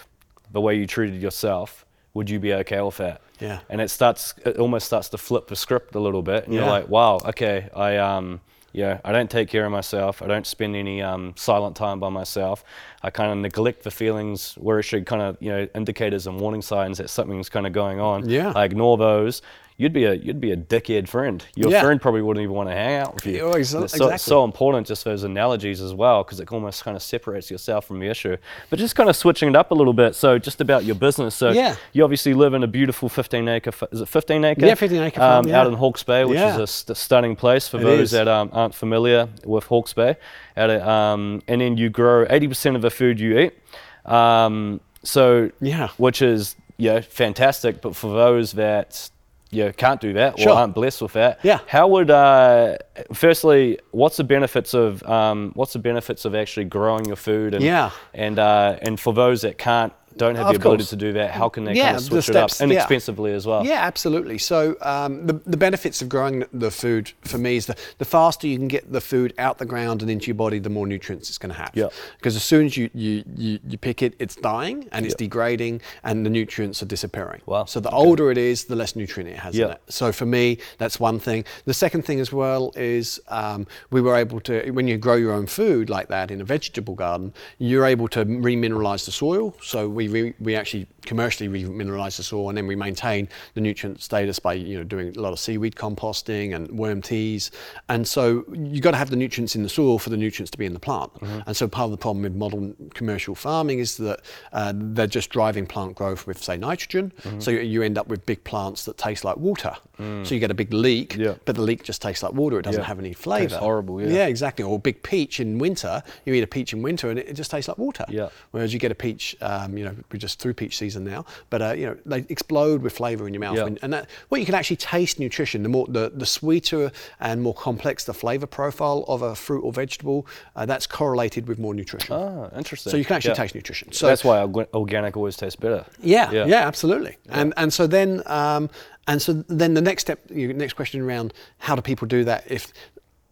the way you treated yourself, would you be okay with that? Yeah. And it starts it almost starts to flip the script a little bit, and you're like, wow, okay, I um yeah, I don't take care of myself. I don't spend any um, silent time by myself. I kind of neglect the feelings where it should kind of you know indicators and warning signs that something's kind of going on. Yeah. I ignore those. You'd be a you'd be a dickhead friend. Your Yeah. friend probably wouldn't even want to hang out with you. Exa- it's so, exactly. so important just those analogies as well because it almost kind of separates yourself from the issue. But just kind of switching it up a little bit. So just about your business. So Yeah. you obviously live in a beautiful 15 acre. Is it 15 acre? Yeah, 15 acre farm, um, yeah. Out in Hawke's Bay, which Yeah. is a st- stunning place for It those is. that um, aren't familiar with Hawke's Bay. At a, um, and then you grow 80% of the food you eat. Um, so Yeah. which is yeah fantastic. But for those that yeah can't do that or aren't blessed with that, Yeah. how would uh, firstly what's the benefits of um, what's the benefits of actually growing your food and Yeah. and uh, and for those that can't don't have Of the ability course. to do that, how can they Yeah, kind of switch steps, it up yeah. inexpensively as well? Yeah, absolutely. So um, the, the benefits of growing the food for me is the, the faster you can get the food out the ground and into your body, the more nutrients it's going to have. Yeah. Because as soon as you, you, you, you pick it, it's dying and it's Yeah. degrading and the nutrients are disappearing. Wow. So the older it is, the less nutrient it has Yeah. in it. So for me, that's one thing. The second thing as well is um, we were able to, when you grow your own food like that in a vegetable garden, you're able to remineralize the soil. So we, re, we actually commercially remineralize the soil and then we maintain the nutrient status by you know doing a lot of seaweed composting and worm teas. And so you've got to have the nutrients in the soil for the nutrients to be in the plant. And so part of the problem with modern commercial farming is that uh, they're just driving plant growth with say nitrogen. So you, you end up with big plants that taste like water. So you get a big leek, Yeah. but the leek just tastes like water. It doesn't Yeah. have any flavour. It's horrible, yeah. Yeah, exactly. Or a big peach in winter. You eat a peach in winter and it, it just tastes like water. Yeah. Whereas you get a peach, um, you know, we're just through peach season now, but uh, you know they explode with flavour in your mouth. Yeah. When, and that, what you can actually taste nutrition. The more the, the sweeter and more complex the flavour profile of a fruit or vegetable, uh, that's correlated with more nutrition. Ah, interesting. So you can actually Yeah. taste nutrition. So That's why organic always tastes better. yeah, Yeah. yeah, absolutely. And and so then um, and so then the next step, your next question around how do people do that? If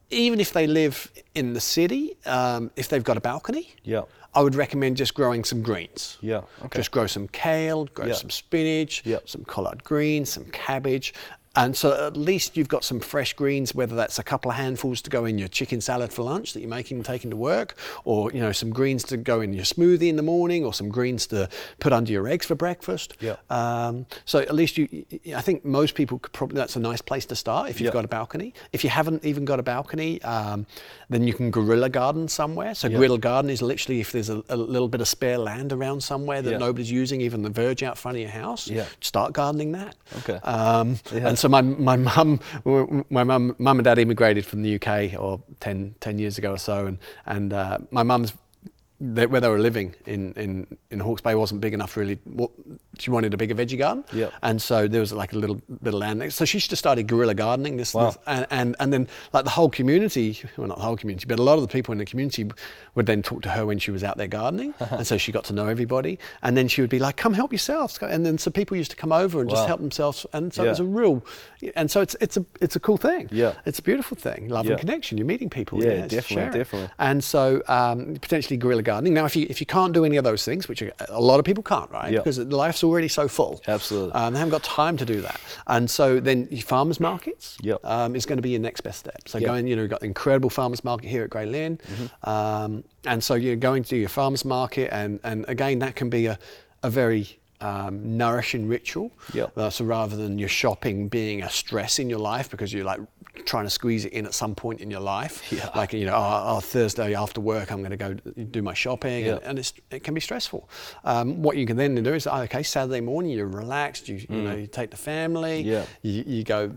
even if they live in the city, um, if they've got a balcony, Yeah. I would recommend just growing some greens. Yeah, okay. Just grow some kale, grow Yeah. some spinach, Yeah. some collard greens, some cabbage. And so at least you've got some fresh greens, whether that's a couple of handfuls to go in your chicken salad for lunch that you're making and taking to work, or you know some greens to go in your smoothie in the morning, or some greens to put under your eggs for breakfast. Yeah. Um, so at least you, I think most people could probably that's a nice place to start if you've Yeah. got a balcony. If you haven't even got a balcony, um, then you can guerrilla garden somewhere. So Yeah. guerrilla garden is literally if there's a, a little bit of spare land around somewhere that Yeah. nobody's using, even the verge out front of your house. Yeah. Start gardening that. Okay. Um, Yeah. So my my mum my mum mum and dad immigrated from the UK or 10, 10 years ago or so, and and uh, my mum's they, where they were living in, in, in Hawke's Bay wasn't big enough really. She wanted a bigger veggie garden, Yeah. and so there was like a little bit of land. there. So she just started guerrilla gardening. This, Wow. this and, and and then like the whole community, well not the whole community, but a lot of the people in the community would then talk to her when she was out there gardening, <laughs> and so she got to know everybody. And then she would be like, "Come help yourselves," and then so people used to come over and Wow. just help themselves, and so it was a real, and so it's it's a it's a cool thing. Yeah. it's a beautiful thing. Love Yeah. and connection. You're meeting people. Yeah, it's definitely, sharing. definitely. And so um, potentially guerrilla gardening. Now, if you if you can't do any of those things, which a lot of people can't, right? Yeah. Because life's already so full. Absolutely. Um, they haven't got time to do that. And so then farmers markets Yep. um, is going to be your next best step. So Yep. going, you know, you've got the incredible farmers market here at Grey Lynn. Mm-hmm. Um, and so you're going to your farmers market, and, and again, that can be a, a very um, nourishing ritual. Yep. Uh, so rather than your shopping being a stress in your life because you're like trying to squeeze it in at some point in your life, <laughs> Yeah. like you know, oh, oh, Thursday after work I'm going to go do my shopping, Yeah. and, and it's, it can be stressful. Um, what you can then do is, oh, okay, Saturday morning you're relaxed, you, you know, you take the family, Mm. Yeah. you, you go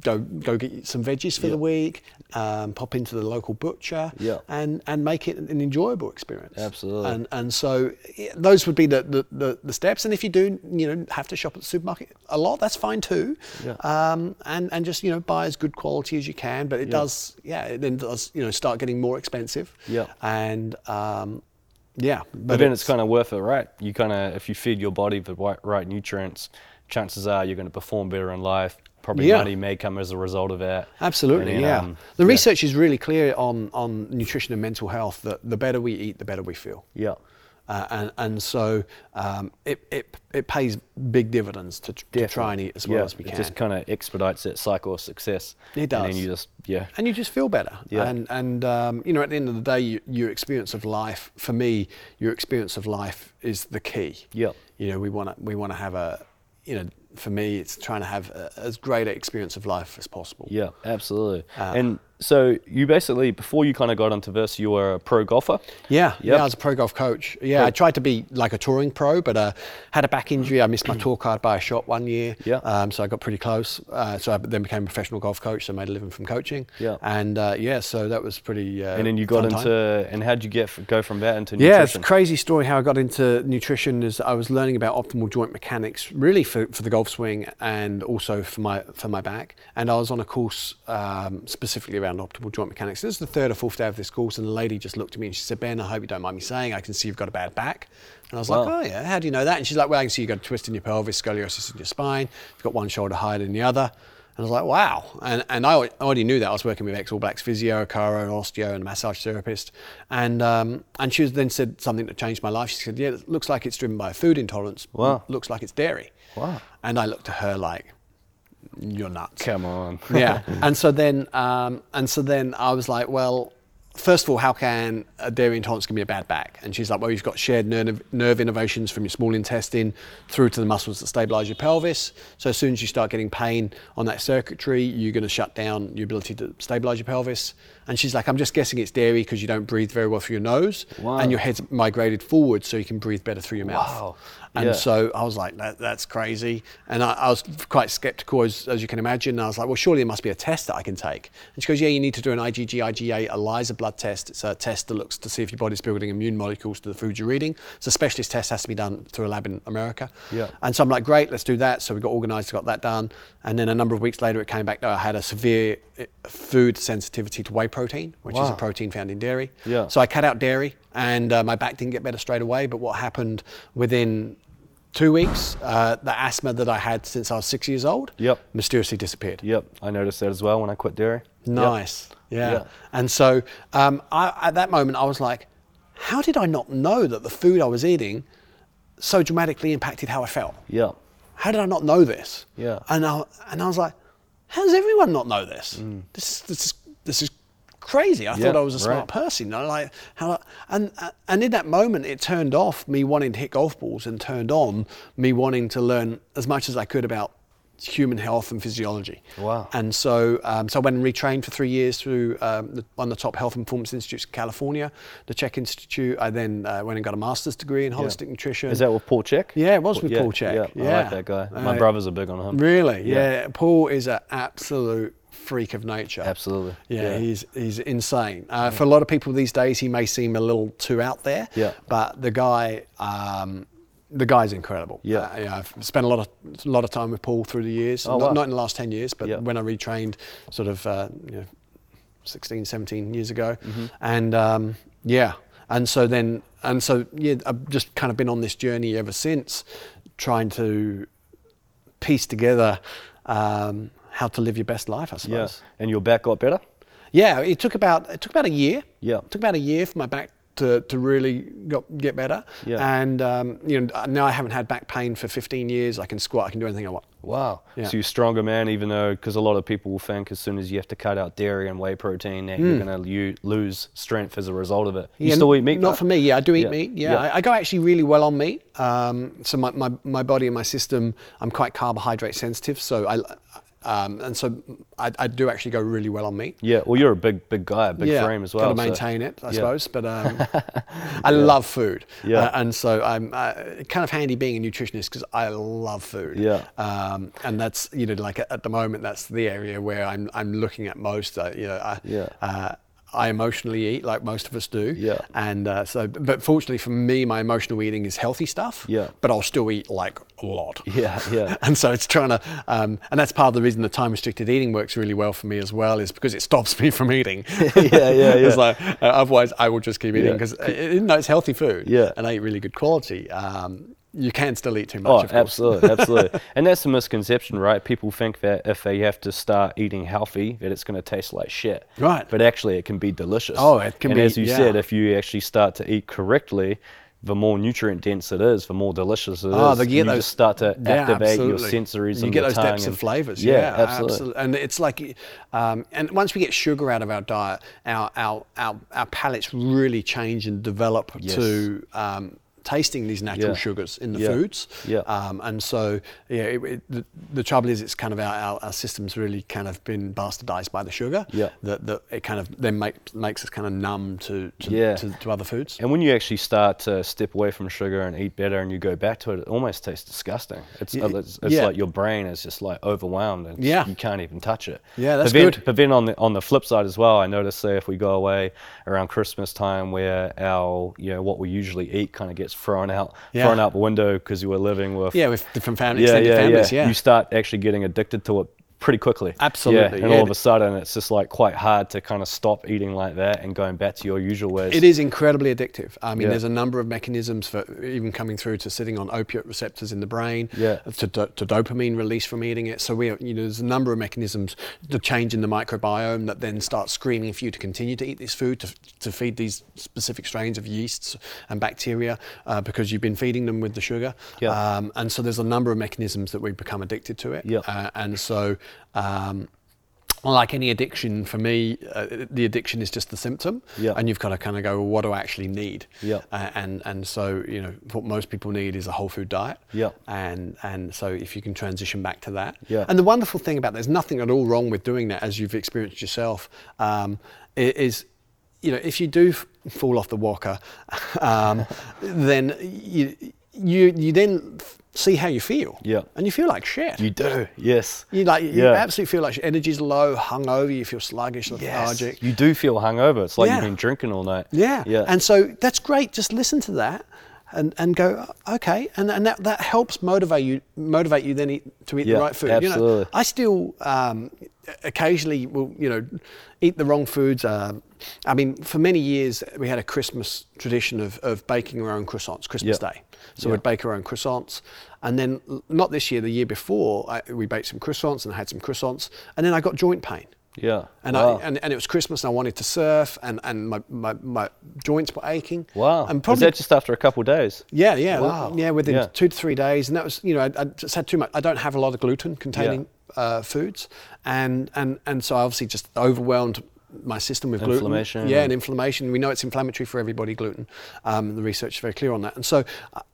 go go get some veggies for Yeah. the week, um, pop into the local butcher, Yeah. and and make it an enjoyable experience. Absolutely. And and so those would be the, the, the, the steps. And if you do, you know, have to shop at the supermarket a lot, that's fine too. Yeah. Um, and and just you know buy as good quality as you can. But it Yeah. does, yeah, it then does you know start getting more expensive. Yeah. And um, yeah, But, then it's, kind of worth it, right? You kind of, if you feed your body the right, right nutrients, chances are you're going to perform better in life. Probably Yeah. money may come as a result of that. Absolutely, then, yeah. um, the yeah. research is really clear on, on nutrition and mental health that the better we eat, the better we feel. Yeah. Uh, and, and so um, it, it, it pays big dividends to, to try and eat as well yeah, as we it can. just kind of expedites that cycle of success. It And does. then you just, yeah. and you just feel better. Yeah. And and um, you know, at the end of the day, you, your experience of life, for me, your experience of life is the key. Yeah. You know, we want to we want to have a, you know, for me, it's trying to have a, as great an experience of life as possible. Yeah, absolutely. Uh, and so you basically, before you kind of got into this, you were a pro golfer. Yeah, Yep. yeah, I was a pro golf coach. Yeah, I tried to be like a touring pro, but uh, had a back injury. I missed my tour card by a shot one year. Yeah. Um, so I got pretty close. Uh, so I then became a professional golf coach. So I made a living from coaching. Yeah. And uh, yeah, so that was pretty. Uh, And then you got fun time. into, and how'd you get go from that into nutrition? Yeah, it's a crazy story how I got into nutrition is I was learning about optimal joint mechanics really for, for the golf swing and also for my for my back. And I was on a course um, specifically around around optimal joint mechanics. This is the third or fourth day of this course, and the lady just looked at me and she said, Ben, I hope you don't mind me saying, I can see you've got a bad back. And I was like, oh, yeah, how do you know that? And she's like, well, I can see you've got a twist in your pelvis, scoliosis in your spine, you've got one shoulder higher than the other. And I was like, wow. And, and I already knew that. I was working with ex All Blacks physio, a chiro, an osteo, and a massage therapist. And, um, and she then said something that changed my life. She said, yeah, it looks like it's driven by a food intolerance. Wow. Looks like it's dairy. Wow. And I looked at her like, you're nuts Come on. yeah. <laughs> And so then, um, and so then I was like, well, first of all, how can a dairy intolerance give me a bad back? And she's like, well, you've got shared nerve, nerve innervations from your small intestine through to the muscles that stabilize your pelvis. So as soon as you start getting pain on that circuitry, you're going to shut down your ability to stabilize your pelvis. And she's like, I'm just guessing it's dairy because you don't breathe very well through your nose Wow. and your head's migrated forward so you can breathe better through your mouth. Wow. And Yeah. so I was like, that, that's crazy. And I, I was quite skeptical, as, as you can imagine. And I was like, well, surely there must be a test that I can take. And she goes, yeah, you need to do an IgG, IgA ELISA blood test. It's a test that looks to see if your body's building immune molecules to the food you're eating. It's a specialist test, has to be done through a lab in America. Yeah. And so I'm like, great, let's do that. So we got organised, got that done. And then a number of weeks later, it came back that I had a severe eh, food sensitivity to whey protein, which is a protein found in dairy. Yeah. So I cut out dairy, and uh, my back didn't get better straight away. But what happened within two weeks, uh, the asthma that I had since I was six years old, Yep. mysteriously disappeared. Yep, I noticed that as well when I quit dairy. Yep. Nice. Yeah. Yeah. And so um, I, at that moment, I was like, how did I not know that the food I was eating so dramatically impacted how I felt? Yep. How did I not know this? Yeah. And I, and I was like, how does everyone not know this? This, is- this, is, this is crazy. I. Yeah, thought I was a smart right. person. Know, like how, and and in that moment, it turned off me wanting to hit golf balls and turned on me wanting to learn as much as I could about human health and physiology. Wow. And so, um, so I went and retrained for three years through um, the, one of the top health and performance institutes in California, the CHEK Institute. I then uh, went and got a master's degree in holistic nutrition. Is that with Paul Chek? Yeah, it was with yeah, Paul Chek. Yeah, I like that guy. My Uh, brothers are big on him. Really? Yeah. Yeah. Paul is an absolute freak of nature. Absolutely. Yeah, Yeah. he's he's insane. Uh, for a lot of people these days, he may seem a little too out there. Yeah. But the guy, um, the guy's incredible. Yeah. Uh, yeah. I've spent a lot of a lot of time with Paul through the years. Oh, not, wow. not in the last ten years, but Yeah. when I retrained, sort of, uh, you know, 16, 17 years ago, Mm-hmm. and um, yeah. And so then, and so yeah, I've just kind of been on this journey ever since, trying to piece together um, how to live your best life, I Yeah. suppose. And your back got better? Yeah, it took about it took about a year. Yeah. it took about a year for my back to, to really got, get better. Yeah. and um, you know now I haven't had back pain for 15 years. I can squat. I can do anything I want. Wow. Yeah. So you're a stronger man, even though, because a lot of people will think as soon as you have to cut out dairy and whey protein that you're going to lose strength as a result of it. You. Yeah, still eat meat? Not though? for me. Yeah, I do eat Yeah. meat. Yeah, Yeah. I, I go actually really well on meat. Um, so my, my, my body and my system, I'm quite carbohydrate sensitive. So I, um, and so I, I do actually go really well on meat. Yeah, well, you're a big, big guy, a big yeah, frame as well. Got to so- maintain it, I yeah. suppose. But um, <laughs> I love food. Yeah. Uh, and so I'm uh, kind of handy being a nutritionist because I love food. Yeah. Um, and that's you know like at the moment that's the area where I'm I'm looking at most. Uh, you know. I, Yeah. I emotionally eat like most of us do. Yeah. And uh, so, but fortunately for me, my emotional eating is healthy stuff. Yeah. But I'll still eat like a lot. <laughs> Yeah, yeah. <laughs> And so it's trying to, um, and that's part of the reason the time restricted eating works really well for me as well, is because it stops me <laughs> from eating. Yeah, yeah, yeah. it's like, uh, otherwise I will just keep eating Yeah. because even though it's healthy food Yeah. and I eat really good quality, um, you can still eat too much. Oh, of course. absolutely, absolutely. <laughs> and that's the misconception, right? People think that if they have to start eating healthy, that it's going to taste like shit. Right. But actually, it can be delicious. Oh, it can and be- as you yeah. said, if you actually start to eat correctly, the more nutrient dense it is, the more delicious it is. Oh, get you those, just start to yeah, activate your absolutely. sensories You and get those depths and- of flavors. Yeah, Yeah, absolutely. And it's like, um, and once we get sugar out of our diet, our our our, our palates really change and develop Yes. to. Um, tasting these natural Yeah. sugars in the Yeah. foods Yeah. um, and so yeah it, it, the, the trouble is it's kind of our, our, our system's really kind of been bastardized by the sugar Yeah. that, that it kind of then make, makes us kind of numb to to, Yeah. to, to other foods And when you actually start to step away from sugar and eat better, and you go back to it, it almost tastes disgusting. It's Yeah, it's, it's like your brain is just like overwhelmed, and Yeah. you can't even touch it. Yeah, that's but then, good. But then on the on the flip side as well, I notice say if we go away around Christmas time, where our you know what we usually eat kind of gets thrown out Yeah. thrown out the window because you were living with yeah with different family yeah, yeah, families yeah. yeah You start actually getting addicted to it pretty quickly. Absolutely, Yeah, and yeah. all of a sudden, it's just like quite hard to kind of stop eating like that and going back to your usual ways. It is incredibly addictive. I mean, Yeah. there's a number of mechanisms for even coming through to sitting on opiate receptors in the brain, Yeah. to, do, to dopamine release from eating it. So we, are, you know, there's a number of mechanisms, the change in the microbiome that then starts screaming for you to continue to eat this food, to, to feed these specific strains of yeasts and bacteria uh, because you've been feeding them with the sugar. Yeah. Um, and so there's a number of mechanisms that we become addicted to it. Yeah. Uh, and so. Um, like any addiction, for me, uh, the addiction is just the symptom, Yeah. and you've got to kind of go, well, what do I actually need? Yeah. Uh, and and so you know what most people need is a whole food diet. Yeah. And and so if you can transition back to that. Yeah. And the wonderful thing about there's nothing at all wrong with doing that, as you've experienced yourself, um, is. You know, if you do f- fall off the walker, <laughs> um, then you, you you then f- see how you feel. Yeah. And you feel like shit. You do, yes. You like you Yeah. absolutely feel like your energy's low, hungover. You feel sluggish, lethargic. Yes. You do feel hungover. It's like Yeah. you've been drinking all night. Yeah. Yeah. And so that's great. Just listen to that and, and go, okay. And, and that, that helps motivate you motivate you then eat, to eat Yeah, the right food. You know, absolutely. I still um, occasionally will, you know, eat the wrong foods. Um, I mean, for many years we had a Christmas tradition of, of baking our own croissants, Christmas Yeah. Day. So Yeah. we'd bake our own croissants. And then, not this year, the year before, I, we baked some croissants and I had some croissants. And then I got joint pain. yeah. And, wow. I, and, and it was Christmas and I wanted to surf and, and my, my, my joints were aching. wow. And Was probably, that just after a couple of days? yeah, yeah, Wow. yeah, within Yeah. two to three days. And that was, you know, I, I just had too much. I don't have a lot of gluten containing uh, foods. And, and, and so I obviously just overwhelmed my system with gluten. Inflammation. Yeah, and inflammation. We know it's inflammatory for everybody, gluten. Um, the research is very clear on that. And so,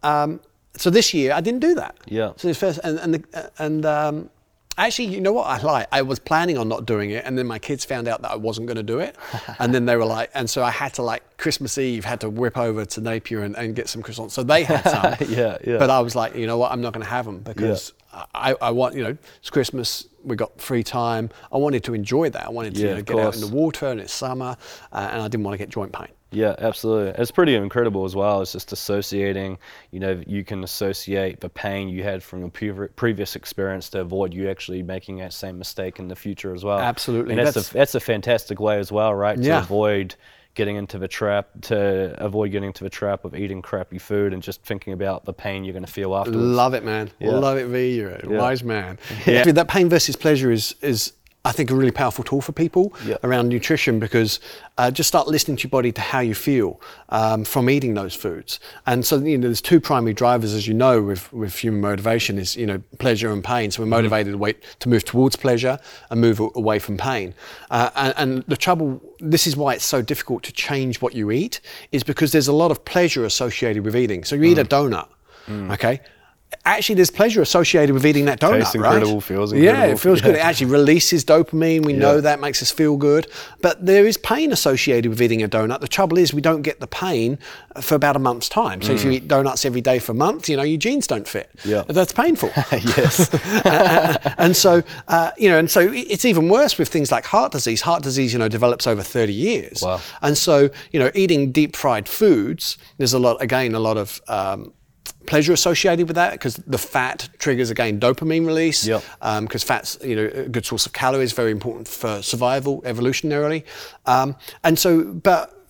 um, so this year I didn't do that. Yeah. So first, and, and, the, and um, actually, you know what I like? I was planning on not doing it, and then my kids found out that I wasn't going to do it, <laughs> and then they were like, and so I had to like Christmas Eve had to whip over to Napier and, and get some croissants. So they had some. <laughs> Yeah, yeah. But I was like, you know what? I'm not going to have them because I, I want, you know, it's Christmas. We got free time. I wanted to enjoy that. I wanted to Yeah, you know, get out in the water, and it's summer, uh, and I didn't want to get joint pain. Yeah, absolutely. It's pretty incredible as well. It's just associating, you know, you can associate the pain you had from your previ- previous experience to avoid you actually making that same mistake in the future as well. Absolutely. And that's, That's- a, that's a fantastic way as well, right? To Yeah. avoid getting into the trap, to avoid getting into the trap of eating crappy food and just thinking about the pain you're going to feel afterwards. Love it, man. Yeah. Love it, V. You're a Yeah. wise man. <laughs> Yeah. Dude, that pain versus pleasure is is I think a really powerful tool for people Yeah. around nutrition because uh, just start listening to your body to how you feel um, from eating those foods. And so you know, there's two primary drivers, as you know, with with human motivation is you know pleasure and pain. So we're motivated to wait to move towards pleasure and move away from pain. Uh, and, and the trouble, this is why it's so difficult to change what you eat, is because there's a lot of pleasure associated with eating. So you eat a donut, okay. Actually, there's pleasure associated with eating that donut, Tastes right? incredible, feels incredible. Yeah, it feels good. It actually releases dopamine. We know that makes us feel good. But there is pain associated with eating a donut. The trouble is we don't get the pain for about a month's time. So if you eat donuts every day for a month, you know, your jeans don't fit. Mm. Yeah. That's painful. <laughs> yes. <laughs> and so, uh, you know, and so it's even worse with things like heart disease. Heart disease, you know, develops over 30 years. Wow. And so, you know, eating deep fried foods, there's a lot, again, a lot of um, pleasure associated with that because the fat triggers, again, dopamine release. Yep. Because fat's, you know, a good source of calories, very important for survival evolutionarily. Um, and so, but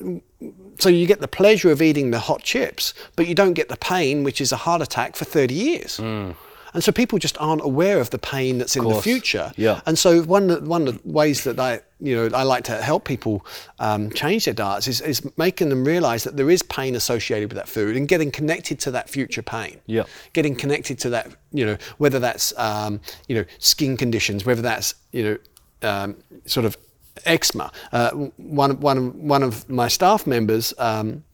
so you get the pleasure of eating the hot chips, but you don't get the pain, which is a heart attack for 30 years. And so people just aren't aware of the pain that's in the future. Yeah. And so one of the, one of the ways that I you know I like to help people um, change their diets is, is making them realise that there is pain associated with that food and getting connected to that future pain. Yeah. Getting connected to that you know whether that's um, you know skin conditions, whether that's you know um, sort of eczema. Uh, one one one of my staff members. Um,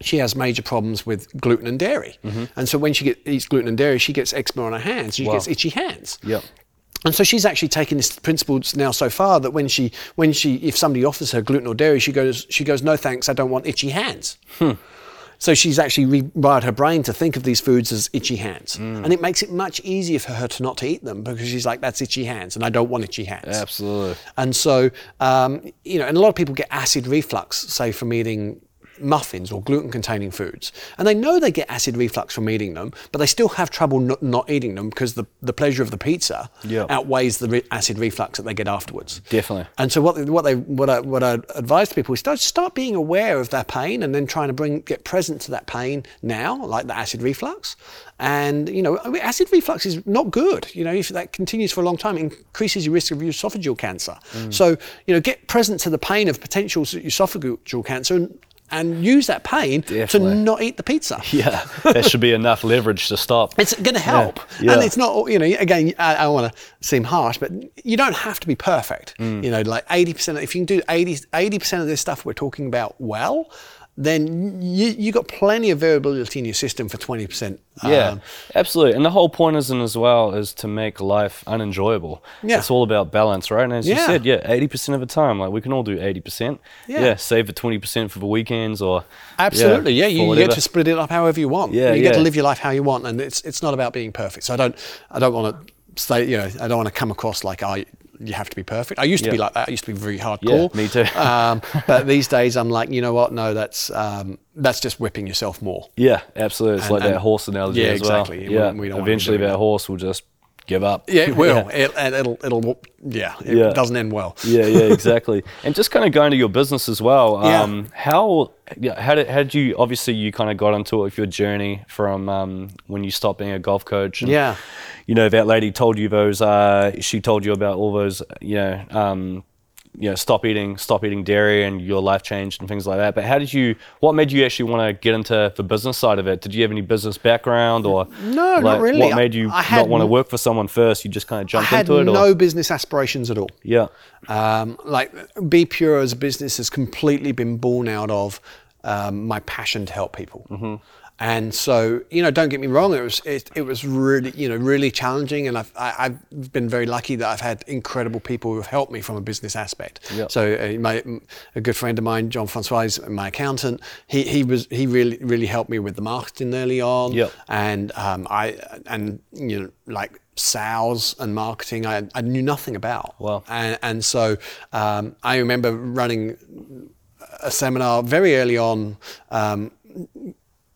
she has major problems with gluten and dairy, and so when she get, eats gluten and dairy, she gets eczema on her hands. She Mm-hmm. Wow. gets itchy hands. Yep. And so she's actually taken this principle now so far that when she when she if somebody offers her gluten or dairy, she goes she goes no thanks, I don't want itchy hands. Hmm. So she's actually rewired her brain to think of these foods as itchy hands, and it makes it much easier for her to not to eat them because she's like that's itchy hands, and I don't want itchy hands. Absolutely. And so, um, you know, and a lot of people get acid reflux, say from eating muffins or gluten containing foods and they know they get acid reflux from eating them, but they still have trouble not, not eating them because the, the pleasure of the pizza Yeah. outweighs the re- acid reflux that they get afterwards. Definitely. And so what what they what I what I advise people is start start being aware of their pain and then trying to bring get present to that pain now, like the acid reflux. And you know, acid reflux is not good. You know, if that continues for a long time, it increases your risk of esophageal cancer. Mm. So you know, get present to the pain of potential esophageal cancer and, and use that pain Definitely. to not eat the pizza. <laughs> Yeah, that should be enough leverage to stop. It's going to help. Yeah. And it's not, you know, again, I, I want to seem harsh, but you don't have to be perfect. Mm. You know, like 80%, if you can do 80, 80% of this stuff we're talking about well, then you, you got plenty of variability in your system for 20%. Yeah, Um, absolutely. And the whole point isn't as well is to make life unenjoyable. Yeah. It's all about balance, right? And as you said, yeah, 80% of the time, like we can all do 80%. Yeah. save the 20% for the weekends or. Absolutely, yeah. you, you get to split it up however you want. Yeah, you get to live your life how you want, and it's it's not about being perfect. So I don't I don't want to say you know I don't want to come across like I you have to be perfect. I used to be like that. I used to be very hardcore. me too. <laughs> um, but these days I'm like you know what? No, that's um, that's just whipping yourself more. Yeah, absolutely. It's And- like that horse analogy yeah, as well. exactly. Yeah, we don't eventually that. horse will just give up. Yeah, it <laughs> will. It, and it'll it'll yeah. It Yeah. doesn't end well. yeah, yeah, <laughs> exactly. and just kind of going to your business as well. Yeah. Um, how, yeah, how did, how did you? Obviously, you kind of got into it with your journey from um, when you stopped being a golf coach. And, Yeah. You know that lady told you those. Uh, she told you about all those. You know. Um, you know, stop eating, stop eating dairy, and your life changed and things like that. But how did you? What made you actually want to get into the business side of it? Did you have any business background, or No, not really. What made you I had not want to work for someone first? You just kind of I had into it, no or business aspirations at all. yeah, Um, like Be Pure as a business has completely been born out of um, my passion to help people. Mm-hmm. And so, you know, don't get me wrong, it was it, it was really, you know, really challenging, and I've I, I've been very lucky that I've had incredible people who have helped me from a business aspect. Yep. So, uh, my a good friend of mine, John Francois, is my accountant. He he was he really really helped me with the marketing early on. Yep. And um, I and you know like sales and marketing, I, I knew nothing about. Wow. And, and so um, I remember running a seminar very early on. Um,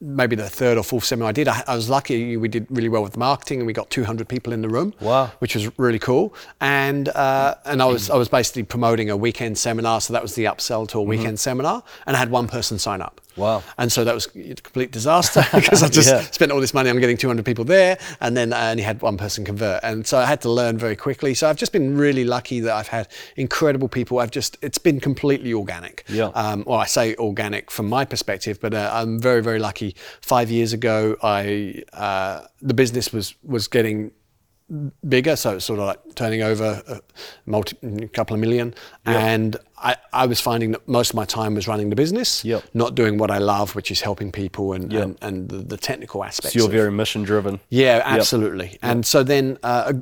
maybe the third or fourth seminar I did, I, I was lucky we did really well with marketing and we got 200 people in the room. Wow. Which was really cool. And uh, and I was I was basically promoting a weekend seminar, so that was the upsell to a weekend seminar, and I had one person sign up. Mm-hmm. Wow. And so that was a complete disaster <laughs> because I just Yeah. spent all this money on getting 200 people there, and then I only had one person convert. And so I had to learn very quickly. So I've just been really lucky that I've had incredible people. I've just it's been completely organic. Yeah. Um, well, I say organic from my perspective, but uh, I'm very very lucky. Five years ago, I uh, the business was was getting bigger, so it's sort of like turning over a, multi, a couple of million. And I, I was finding that most of my time was running the business, Yep. not doing what I love, which is helping people and, Yep. and, and the, the technical aspects. so you're of- very mission driven. yeah, absolutely. And so then uh,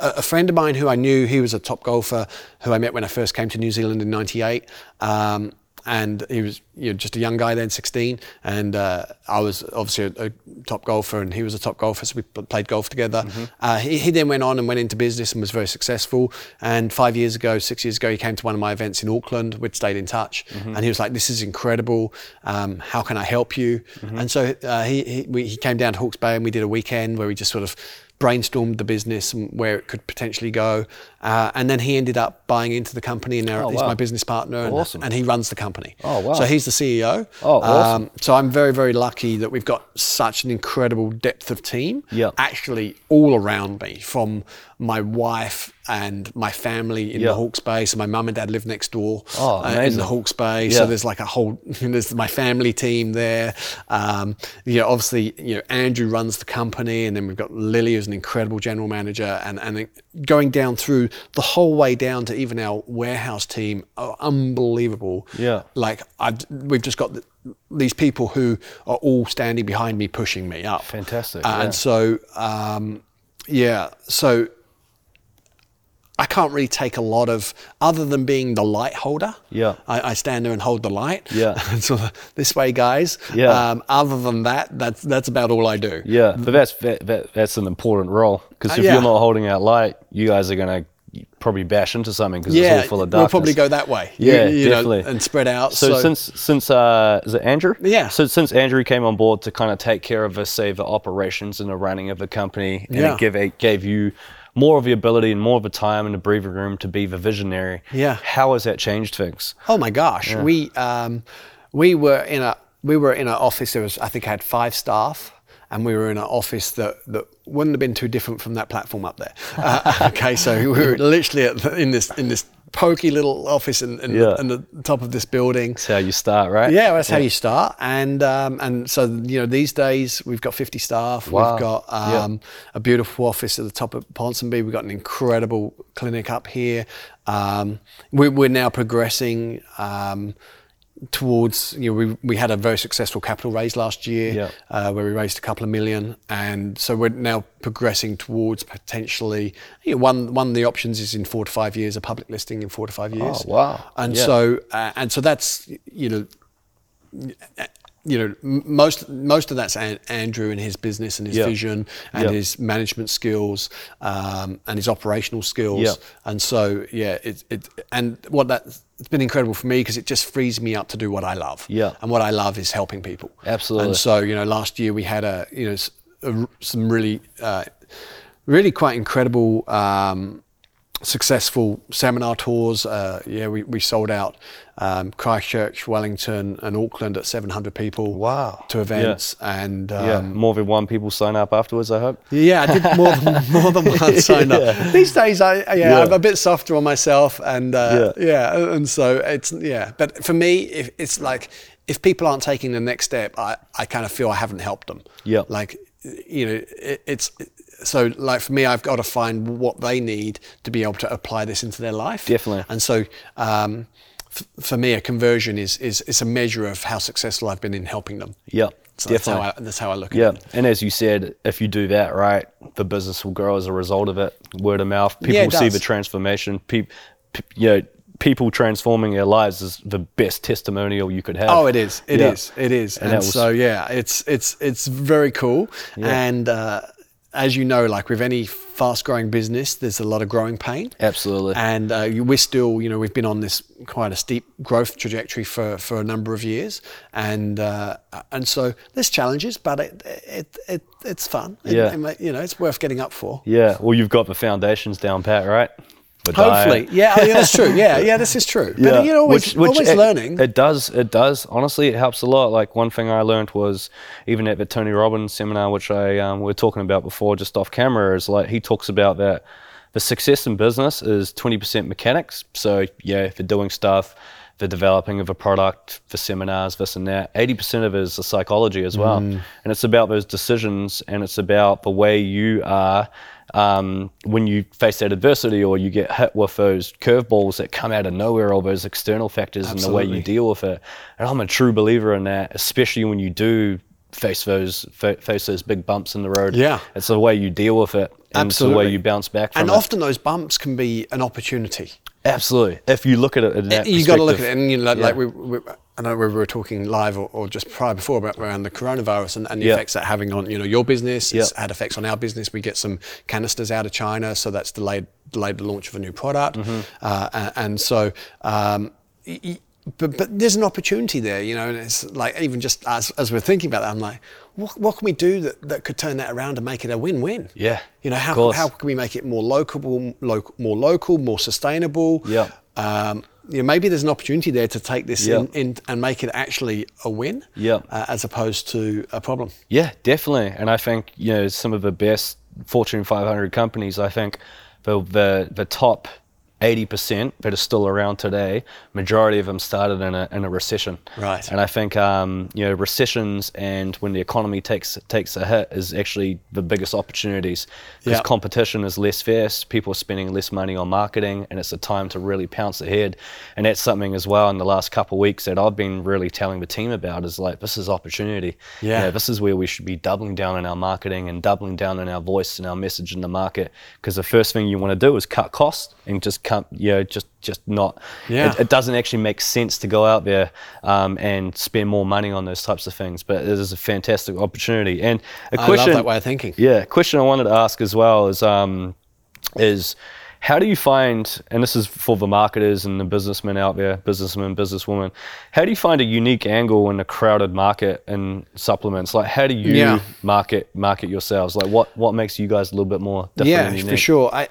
a, a friend of mine who I knew, he was a top golfer who I met when I first came to New Zealand in '98. Um, and he was you know, just a young guy then, 16. And uh, I was obviously a, a top golfer, and he was a top golfer, so we played golf together. Uh, he, he then went on and went into business and was very successful. And five years ago, six years ago, he came to one of my events in Auckland. We'd stayed in touch, and he was like, "This is incredible. Um, how can I help you?" And so uh, he he, we, he came down to Hawke's Bay, and we did a weekend where we just sort of brainstormed the business and where it could potentially go. Uh, and then he ended up buying into the company, and now Oh, he's wow. my business partner, and, Awesome. and he runs the company. Oh, wow. So he's the CEO. Oh, awesome. Um, so I'm very, very lucky that we've got such an incredible depth of team. Yeah. Actually, all around me, from my wife and my family in the Hawke's Bay. So my mum and dad live next door Oh, uh, in the Hawke's Bay. So there's like a whole, <laughs> there's my family team there. Um, you know, obviously, you know, Andrew runs the company, and then we've got Lily, who's an incredible general manager, and and going down through the whole way down to even our warehouse team are unbelievable. Yeah. Like I've, we've just got. The, these people who are all standing behind me, pushing me up. Fantastic, Uh, yeah. And so, um, yeah, so I can't really take a lot of, other than being the light holder. Yeah. I, I stand there and hold the light. Yeah. <laughs> And so this way, guys. Yeah. Um, other than that, that's that's about all I do. Yeah, but that's that, that, that's an important role because Uh, if yeah. you're not holding out light, you guys are gonna probably bash into something because it's all full of dust. we'll probably go that way. You- Yeah, you know, definitely. and spread out. So, since since uh, is it Andrew? Yeah. So since Andrew came on board to kind of take care of, the, say, the operations and the running of the company, and Yeah. it gave it gave you more of the ability and more of the time and the breathing room to be the visionary. Yeah. How has that changed things? Oh my gosh, we um, we were in a we were in an office. There was I think I had five staff, and we were in an office that that wouldn't have been too different from that platform up there. Uh, <laughs> okay, so we were literally at the, in this in this pokey little office in, in, Yeah. the, in the top of this building. That's how you start, right? Yeah, that's how you start. And um, and so you know these days we've got 50 staff. Wow. We've got Yeah. um, a beautiful office at the top of Ponsonby. We've got an incredible clinic up here. Um, we, we're now progressing. Towards you know we, we had a very successful capital raise last year Yeah. uh, where we raised a couple of million and so we're now progressing towards potentially you know, one one of the options is in four to five years a public listing in four to five years Oh, wow. and Yeah. so uh, and so that's you know you know most most of that's An- Andrew and his business and his Yeah. vision and Yeah. his management skills um, and his operational skills Yeah. and so yeah it, it and what that it's been incredible for me because it just frees me up to do what I love Yeah. and what I love is helping people Absolutely. and so you know last year we had a you know a some really uh, really quite incredible um, successful seminar tours. Uh, yeah, we, we sold out um, Christchurch, Wellington, and Auckland at 700 people. Wow. To events and um, yeah. More than one people sign up afterwards, I hope. yeah, I did more than <laughs> more than one <laughs> sign up. These days, I yeah, Yeah. I'm a bit softer on myself, and uh, Yeah. yeah. and so it's yeah. But for me, if it's like if people aren't taking the next step, I, I kind of feel I haven't helped them. Yeah. Like you know, it, it's so like for me, I've got to find what they need to be able to apply this into their life. Definitely. And so. Um, f- for me, a conversion is, is, is a measure of how successful I've been in helping them. Yeah. So that's how, definitely. I, that's how I look Yeah, at it. and as you said, if you do that right, the business will grow as a result of it. Word of mouth, people Yeah, see the transformation. People, you know, people transforming their lives is the best testimonial you could have. Oh, it is. It is. Yeah. It is. And And, was- so yeah, it's it's it's very cool. And uh, as you know, like with any fast-growing business, there's a lot of growing pain. Absolutely. And uh, we're still, you know, we've been on this quite a steep growth trajectory for, for a number of years, and uh, and so there's challenges, but it it, it it's fun. It- Yeah. it you know, it's worth getting up for. yeah, well, you've got the foundations down pat, right? Hopefully, diet. yeah, oh, yeah, that's true. Yeah, <laughs> yeah, this is true. But you're always always it, learning. It does. It does. Honestly, it helps a lot. Like one thing I learned was even at the Tony Robbins seminar, which I um, we were talking about before, just off camera, is like he talks about that the success in business is 20% mechanics. So yeah, for doing stuff, the developing of a product, for seminars, this and that. 80% of it is the psychology as well, Mm. and it's about those decisions, and it's about the way you are um, when you face that adversity or you get hit with those curveballs that come out of nowhere or those external factors and the way you deal with it. And I'm a true believer in that, especially when you do face those fa- face those big bumps in the road. Yeah. it's the way you deal with it, and it's the way you bounce back from and it. often those bumps can be an opportunity. Absolutely, if you look at it in that you got to look at it, and you know, like, Yeah. like we, we, I know we were talking live or, or just prior before about around the coronavirus and, and the Yeah. effects that having on you know your business. It's had effects on our business. We get some canisters out of China, so that's delayed delayed the launch of a new product, Mm-hmm. uh, and, and so. Um, y- but, but there's an opportunity there, you know, and it's like even just as, as we're thinking about that, I'm like, what, what can we do that, that could turn that around and make it a win-win? Yeah, you know, how, how can we make it more local, local more local, more sustainable? Yeah. um, you know, maybe there's an opportunity there to take this Yeah. in, in and make it actually a win, Yeah. uh, as opposed to a problem. Yeah, definitely. And I think you know some of the best Fortune 500 companies. I think the the the top 80% that are still around today, majority of them started in a in a recession. Right. And I think um, you know recessions and when the economy takes takes a hit is actually the biggest opportunities because Yeah. competition is less fierce. People are spending less money on marketing, and it's a time to really pounce ahead. And that's something as well in the last couple of weeks that I've been really telling the team about is like this is opportunity. You Yeah. know, this is where we should be doubling down on our marketing and doubling down on our voice and our message in the market. Because the first thing you want to do is cut costs and just cut, you know, just just not. Yeah. It, it doesn't actually make sense to go out there um, and spend more money on those types of things. But it is a fantastic opportunity. And a I love question. that way of thinking. Yeah, question I wanted to ask as well is um, is How do you find, and this is for the marketers and the businessmen out there, businessmen, businesswomen, how do you find a unique angle in a crowded market in supplements? Like, how do you Yeah. market market yourselves? Like, what what makes you guys a little bit more different yeah, for sure. I,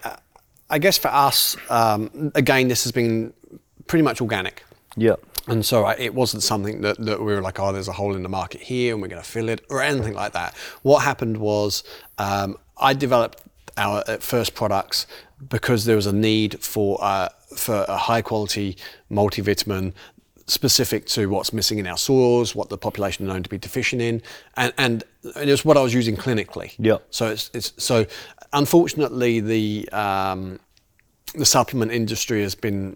I- guess for us, um, again, this has been pretty much organic. Yeah. And so I, it wasn't something that, that we were like, oh, there's a hole in the market here and we're going to fill it or anything like that. What happened was um, I developed our uh, first products because there was a need for, uh, for a high quality multivitamin specific to what's missing in our soils, what the population are known to be deficient in, and, and, and it was what I was using clinically. Yeah. So it's, it's so unfortunately the um, the supplement industry has been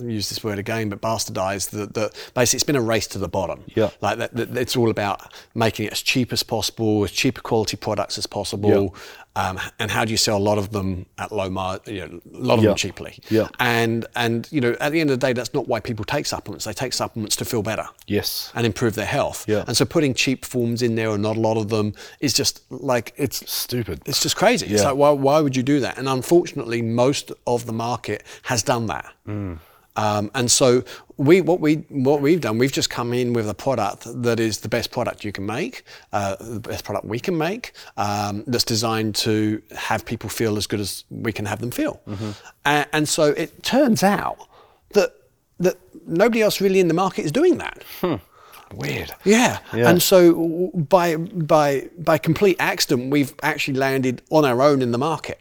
use this word again, but bastardized. The, the basically it's been a race to the bottom. Yeah. like that, that- It's all about making it as cheap as possible, as cheaper quality products as possible, um, and how do you sell a lot of them at low margin, you know, a lot of Yeah. them cheaply. Yeah. and and you know at the end of the day, that's not why people take supplements. They take supplements to feel better Yes. and improve their health. Yeah. And so putting cheap forms in there, or not a lot of them, is just like it's Stupid. It's just crazy. Yeah. It's like why, why would you do that? And unfortunately, most of the market has done that. Mm. Um, and so we what we what we've done, we've just come in with a product that is the best product you can make, uh, the best product we can make, um, that's designed to have people feel as good as we can have them feel. Mm-hmm. A- and so it turns out that that nobody else really in the market is doing that. Weird. Yeah. Yeah. And so by by by complete accident, we've actually landed on our own in the market.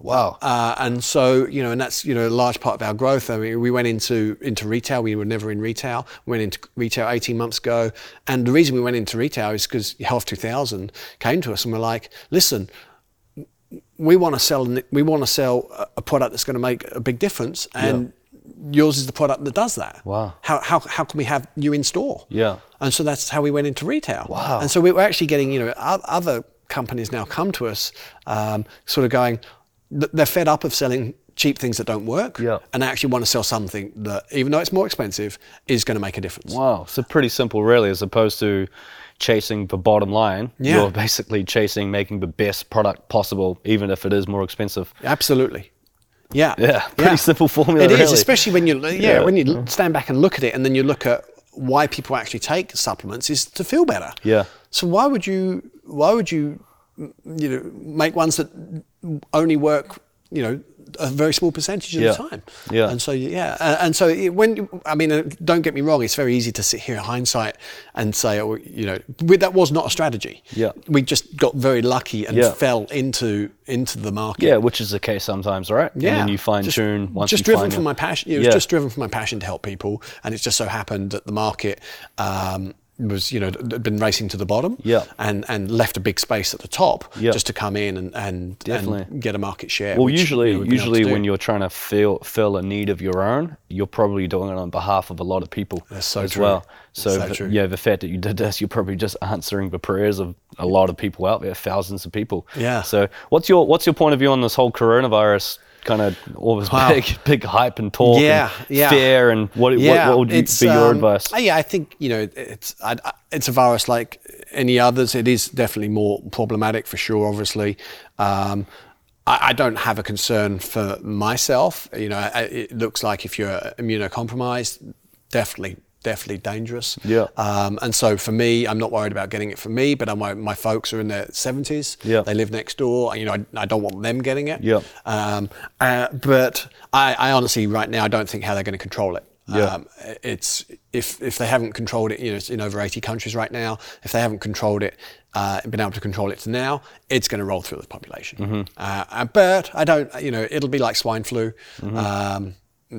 Wow. Uh, and so you know, and that's you know a large part of our growth. I mean, we went into into retail. We were never in retail. We went into retail 18 months ago, and the reason we went into retail is because Health 2000 came to us and were like, listen. We want to sell. We want to sell a- a product that's going to make a big difference, and yours is the product that does that. Wow. How, how, how can we have you in store? Yeah. And so that's how we went into retail. Wow. And so we were actually getting, you know, other companies now come to us, um, sort of going, they're fed up of selling cheap things that don't work, Yeah. and they actually want to sell something that, even though it's more expensive, is going to make a difference. Wow. So pretty simple, really, as opposed to chasing the bottom line. Yeah. You're basically chasing making the best product possible, even if it is more expensive. Absolutely. Yeah. Yeah, pretty simple formula, It is, really. especially when you yeah, Yeah. when you stand back and look at it, and then you look at why people actually take supplements is to feel better. Yeah. So why would you why would you you know make ones that only work you know a very small percentage of Yeah. the time? Yeah. And so yeah, uh, and so it, when I mean, uh, don't get me wrong, it's very easy to sit here in hindsight and say, oh, you know, we, that was not a strategy. Yeah. We just got very lucky and Yeah. fell into into the market. Yeah, which is the case sometimes, right? Yeah, And then you fine Just- tune once Just driven from your- my passion. It was Yeah. just driven from my passion to help people, and it just so happened that the market um, was, you know, had been racing to the bottom. Yeah. And and left a big space at the top Yeah. just to come in and and, Definitely. and get a market share. Well, which, usually, you know, we've been able usually when you're trying to fill fill a need of your own, you're probably doing it on behalf of a lot of people That's so as true. well. So, So the- true. yeah, the fact that you did this, you're probably just answering the prayers of a lot of people out there, thousands of people. Yeah. So, what's your what's your point of view on this whole coronavirus kind of all this Wow. big <laughs> big hype and talk, Yeah, and yeah. fear, and what what, what would you, be your um, advice? uh, Yeah, I think you know it's I, it's a virus like any others. It is definitely more problematic for sure. Obviously, um, I, I don't have a concern for myself. You know, I- it looks like if you're immunocompromised, definitely. Definitely dangerous. Yeah. Um, and so for me, I'm not worried about getting it for me, but my, my folks are in their 70s. Yeah. They live next door. You know, I, I don't want them getting it. Yeah. Um, uh, but I, I honestly, right now, I don't think how they're going to control it. Yeah. Um, it's if if they haven't controlled it, you know, it's in over 80 countries right now. If they haven't controlled it, uh, been able to control it to now, it's going to roll through the population. Mm-hmm. Uh, uh, but I don't, you know, it'll be like swine flu. Mm-hmm. Um,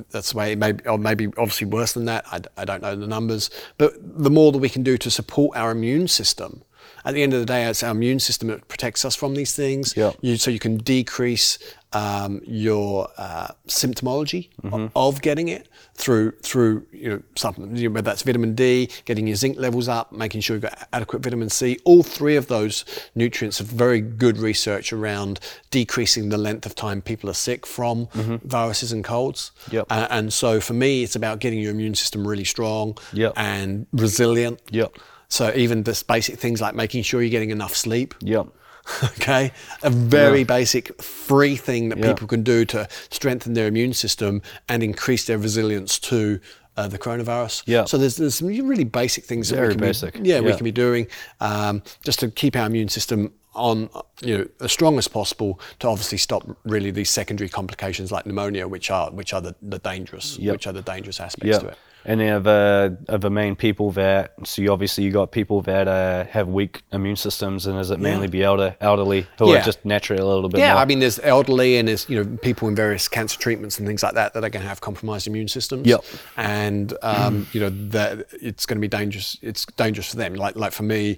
that's the way, it may, or maybe obviously worse than that. I don't know the numbers, but the more that we can do to support our immune system. At the end of the day, it's our immune system that protects us from these things. Yeah. You, so you can decrease um, your uh, symptomology o- of getting it through through you know supplements, you know, whether that's vitamin D, getting your zinc levels up, making sure you've got adequate vitamin C. All three of those nutrients have very good research around decreasing the length of time people are sick from viruses and colds. Yep. Uh, and so for me, it's about getting your immune system really strong Yep. and resilient. Yep. So even just basic things like making sure you're getting enough sleep. Yep. <laughs> okay, a very basic free thing that Yeah. people can do to strengthen their immune system and increase their resilience to. Uh, the coronavirus. Yeah. So there's there's some really basic things that Very we can basic. Be, yeah, we can be doing um, just to keep our immune system on you know as strong as possible to obviously stop really these secondary complications like pneumonia, which are which are the, the dangerous Yep. which are the dangerous aspects to it. And then of the of the main people that so you obviously you got people that uh, have weak immune systems, and is it mainly be elder elderly who Yeah. are just naturally a little bit Yeah, more? I mean, there's elderly and there's you know people in various cancer treatments and things like that that are going to have compromised immune systems. Yep. And um, you know that it's going to be dangerous. It's dangerous for them. Like like for me,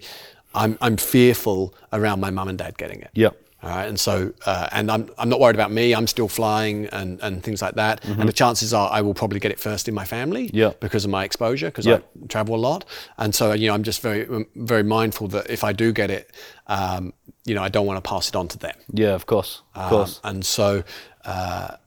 I'm I'm fearful around my mum and dad getting it. Yep. All right, and so uh, and I'm I'm not worried about me. I'm still flying and, and things like that. And the chances are I will probably get it first in my family. Mm-hmm. Because of my exposure, because Yep. I travel a lot, and so you know I'm just very um, very mindful that if I do get it, um, you know I don't want to pass it on to them. yeah, of course, of Um, course. and so, uh,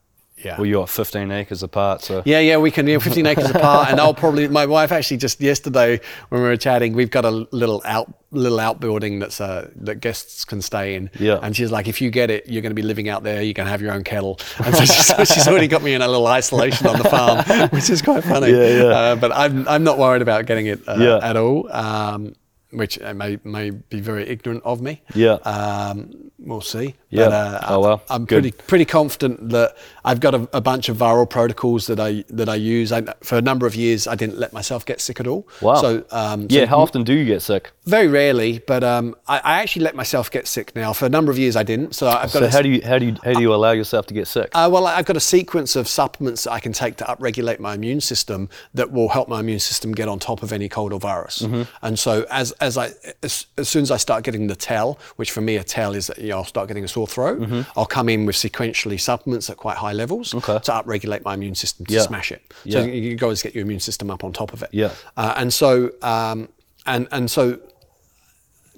yeah. Well, you're 15 acres apart, so yeah, yeah, we can, know, 15 acres apart. And I'll probably, my wife actually just yesterday when we were chatting, we've got a little out, little outbuilding that's, uh, that guests can stay in. Yeah. And she's like, if you get it, you're going to be living out there. You're going to have your own kettle. And so she's, <laughs> she's already got me in a little isolation on the farm, <laughs> which is quite funny. Yeah, yeah. Uh, but I'm, I'm not worried about getting it uh, Yeah. at all. Um, which uh, may may be very ignorant of me. Yeah. Um, we'll see. Yeah. But, uh, Oh, well. I'm Good. pretty pretty confident that I've got a, a bunch of viral protocols that I that I use. I, for a number of years, I didn't let myself get sick at all. wow. So, um, so yeah, how often do you get sick? very rarely, but um, I, I actually let myself get sick now. For a number of years, I didn't. So I've got So a, how do you how do you how do you allow yourself to get sick? uh, well, I've got a sequence of supplements that I can take to upregulate my immune system that will help my immune system get on top of any cold or virus. Mm-hmm. And so, as as I as, as soon as I start getting the tell, which for me a tell is that you know, I'll start getting a sore throat, I'll come in with sequentially supplements at quite high levels Mm-hmm. Okay. to upregulate my immune system to Yeah. smash it. So Yeah. you, and get your immune system up on top of it. Yeah. Uh, and so um, and and so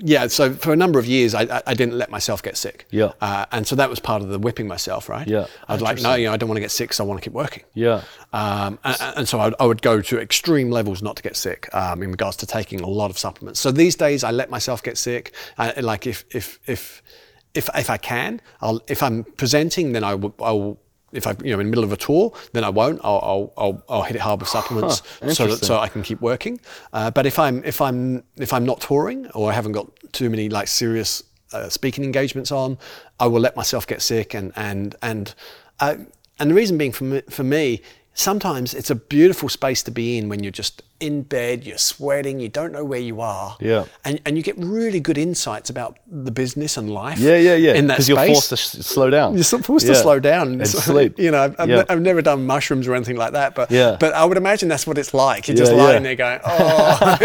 yeah, so for a number of years, I, I- I didn't let myself get sick. Yeah. Uh, and so that was part of the whipping myself, right? Yeah. I'd like, no, you know, I don't want to get sick, so I want to keep working. Yeah. Um, and, and so I, I would go to extreme levels not to get sick um, in regards to taking a lot of supplements. So these days, I let myself get sick. Uh, like if if if if if I can, I'll if I'm presenting, then I will. I will if I, you know, in the middle of a tour, then I won't. I'll, I'll, I'll, I'll hit it hard with supplements so that so I can keep working. Uh, but if I'm if I'm if I'm not touring or I haven't got too many like serious uh, speaking engagements on, I will let myself get sick and and and uh, and the reason being for me, for me, sometimes it's a beautiful space to be in when you're just in bed, you're sweating, you don't know where you are, Yeah. and and you get really good insights about the business and life. Yeah, yeah, yeah. In that Because you're forced to s- slow down. You're supposed Yeah. to slow down and So, sleep. You know, I've, I've, Yeah. ne- I've never done mushrooms or anything like that, but Yeah. but I would imagine that's what it's like. You're just lying yeah. there going, oh,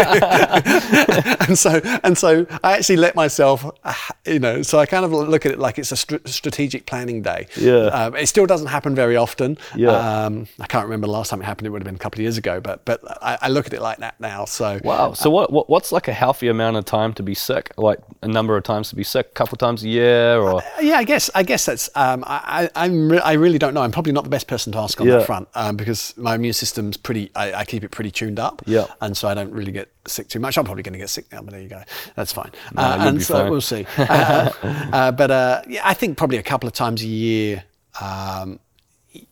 <laughs> and so and so I actually let myself, uh, you know, so I kind of look at it like it's a str- strategic planning day. Yeah. Um, it still doesn't happen very often. Yeah. Um, I can't remember the last time it happened. It would have been a couple of years ago, but but I, I look at it like that now. So Wow. So what, what what's like a healthy amount of time to be sick? Like a number of times to be sick, a couple times a year, or Yeah, I guess I guess that's um, I, I I'm re- I really don't know. I'm probably not the best person to ask on Yeah. that front um, because my immune system's pretty. I, I keep it pretty tuned up. Yeah. and so I don't really get sick too much. I'm probably going to get sick now, but there you go. That's fine. No, uh, and so fine. we'll see. <laughs> Uh, uh, but uh, yeah, I think probably a couple of times a year. Um,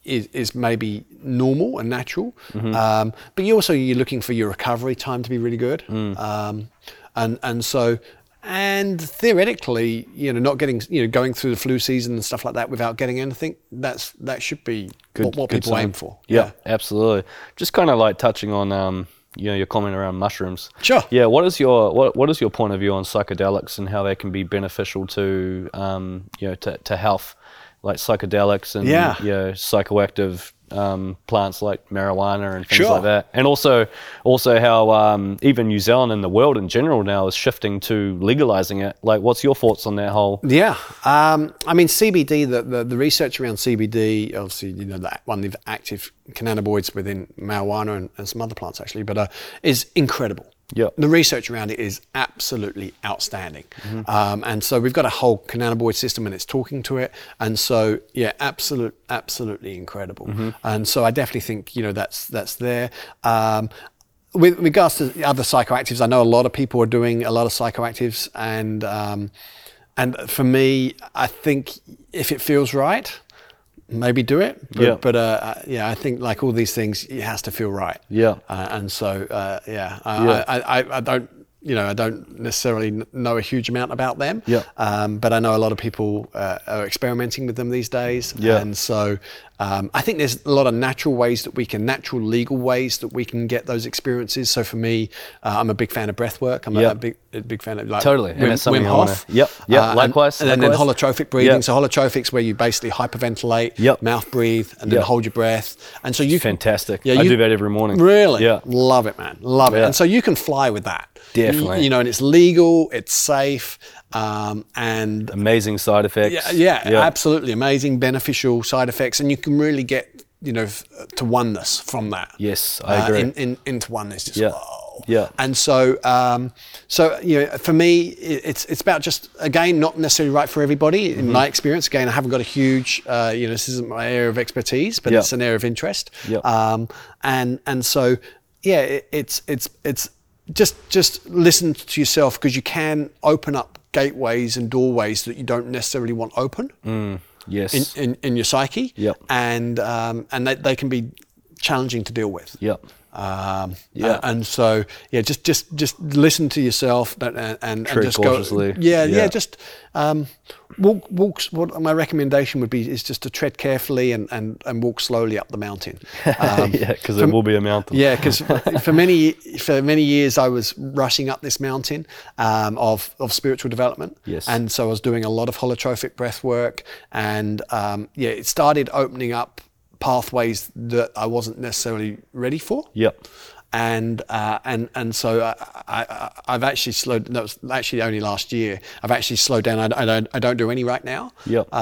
is, is maybe normal and natural, Mm-hmm. um, but you also you're looking for your recovery time to be really good, Mm. um, and and so and theoretically, you know, not getting you know going through the flu season and stuff like that without getting anything, that's that should be what, what good people sign. aim for. Yeah, absolutely. Just kind of like touching on um, you know, your comment around mushrooms. Sure. Yeah. What is your what What is your point of view on psychedelics and how they can be beneficial to um, you know, to, to health, like psychedelics and Yeah. you know, psychoactive um, plants like marijuana and things Sure. like that, and also also how um, even New Zealand and the world in general now is shifting to legalizing it. Like, what's your thoughts on that whole? Yeah, um, I mean CBD. The, the the research around CBD, obviously, you know that one of the active cannabinoids within marijuana and, and some other plants actually, but uh, is incredible. Yeah. The research around it is absolutely outstanding, um, and so we've got a whole cannabinoid system, and it's talking to it, and so yeah, absolute, absolutely incredible. And so I definitely think you know that's that's there. Um, with regards to the other psychoactives, I know a lot of people are doing a lot of psychoactives, and um, and for me, I think if it feels right, maybe do it. But, Yeah. But uh, uh, yeah, I think like all these things, it has to feel right. Yeah. Uh, and so uh, yeah, I, Yeah. I, I, I don't. You know, I don't necessarily know a huge amount about them, Yeah. um, but I know a lot of people uh, are experimenting with them these days. Yeah. And so um, I think there's a lot of natural ways that we can, natural legal ways that we can get those experiences. So for me, uh, I'm a big fan of breath work. I'm a- a, big, a big fan of like Totally, and Wim, Wim I wanna- Yep, yep, and- likewise, And, then likewise. holotropic breathing. Yep. So holotropic's where you basically hyperventilate, Yep. mouth breathe, and then Yep. hold your breath. And so you can- Fantastic. Yeah, I do that every morning. Really? Yeah. Love it, man. Love it. And so you can fly with that. You- Definitely. You, know, and it's legal, it's safe, um, and Amazing side effects. yeah, yeah, absolutely amazing, beneficial side effects, and you can really get you know to oneness from that. Yes, I Uh, agree. in, in, into oneness, just Yeah. whoa. Yeah. And so, um, so you know, for me, it's it's about just again not necessarily right for everybody. In Mm-hmm. my experience, again, I haven't got a huge, uh, you know, this isn't my area of expertise, but Yeah. it's an area of interest. Yeah. Um, and and so, yeah, it, it's it's it's just just listen to yourself because you can open up gateways and doorways that you don't necessarily want open yes. in, in, in your psyche. Yep. And um, and they, they can be challenging to deal with. Yep. Um, Yeah. And so yeah, just just just listen to yourself and and, and just cautiously. go. Yeah, yeah. Yeah. Just um, walk walks. What my recommendation would be is just to tread carefully and, and, and walk slowly up the mountain. <laughs> Um, yeah, because it will be a mountain. yeah, because <laughs> for many for many years I was rushing up this mountain um, of of spiritual development. Yes. and so I was doing a lot of holotropic breath work, and um, yeah, it started opening up pathways that I wasn't necessarily ready for. Yep. And uh, and and so I, I, I've actually slowed. That was actually only last year. I've actually slowed down. I, I don't I don't do any right now. Yep.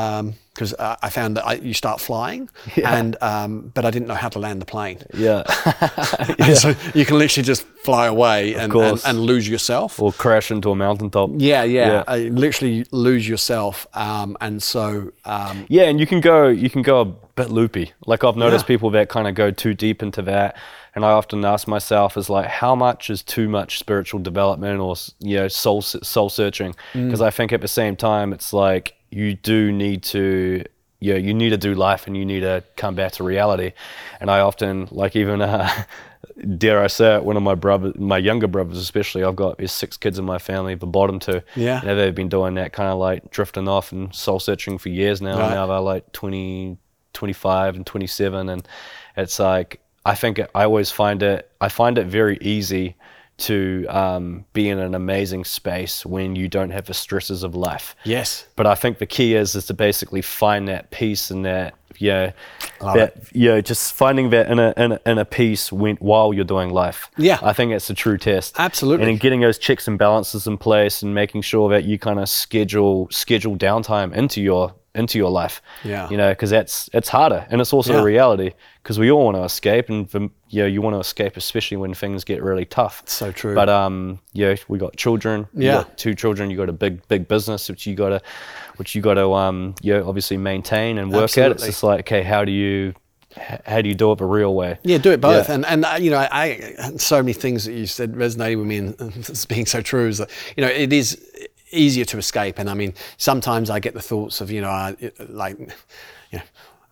Because uh, I found that I, you start flying, <laughs> Yeah. and um, but I didn't know how to land the plane. Yeah. <laughs> <laughs> And so you can literally just fly away and, and, and lose yourself. or crash into a mountaintop. Yeah, yeah, Yeah. Uh, literally lose yourself. Um, and so, um, Yeah, and you can go you can go a bit loopy. Like I've noticed Yeah. people that kind of go too deep into that, and I often ask myself is like, how much is too much spiritual development or you know soul soul searching? Mm. Because I think at the same time, it's like you do need to. Yeah, you need to do life and you need to come back to reality. And I often, like, even, uh, <laughs> dare I say it, one of my brothers, my younger brothers especially, I've got there's six kids in my family, the bottom two. Yeah. You know, they've been doing that kind of like drifting off and soul searching for years now. Right. Now they're like 20, 25 and 27. And it's like, I think it, I always find it, I find it very easy to um, be in an amazing space when you don't have the stresses of life. yes, But I think the key is is to basically find that peace and that yeah, Love that yeah, just finding that in a in a peace when while you're doing life. Yeah. I think that's a true test. Absolutely. And in getting those checks and balances in place and making sure that you kind of schedule schedule downtime into your into your life. Yeah. You know, because that's it's harder and it's also Yeah. a reality because we all want to escape and you know you want to escape especially when things get really tough. So true. But um, yeah, we got children. you Yeah. got two children. You got a big big business which you got to which you got to um, you know, obviously maintain and work at. It's just like okay, how do you how do you do it the real way? yeah, do it both. Yeah. And and uh, you know, I, so many things that you said resonated with me, and <laughs> it's being so true is that you know it is easier to escape. And I mean, sometimes I get the thoughts of you know, I, like you know.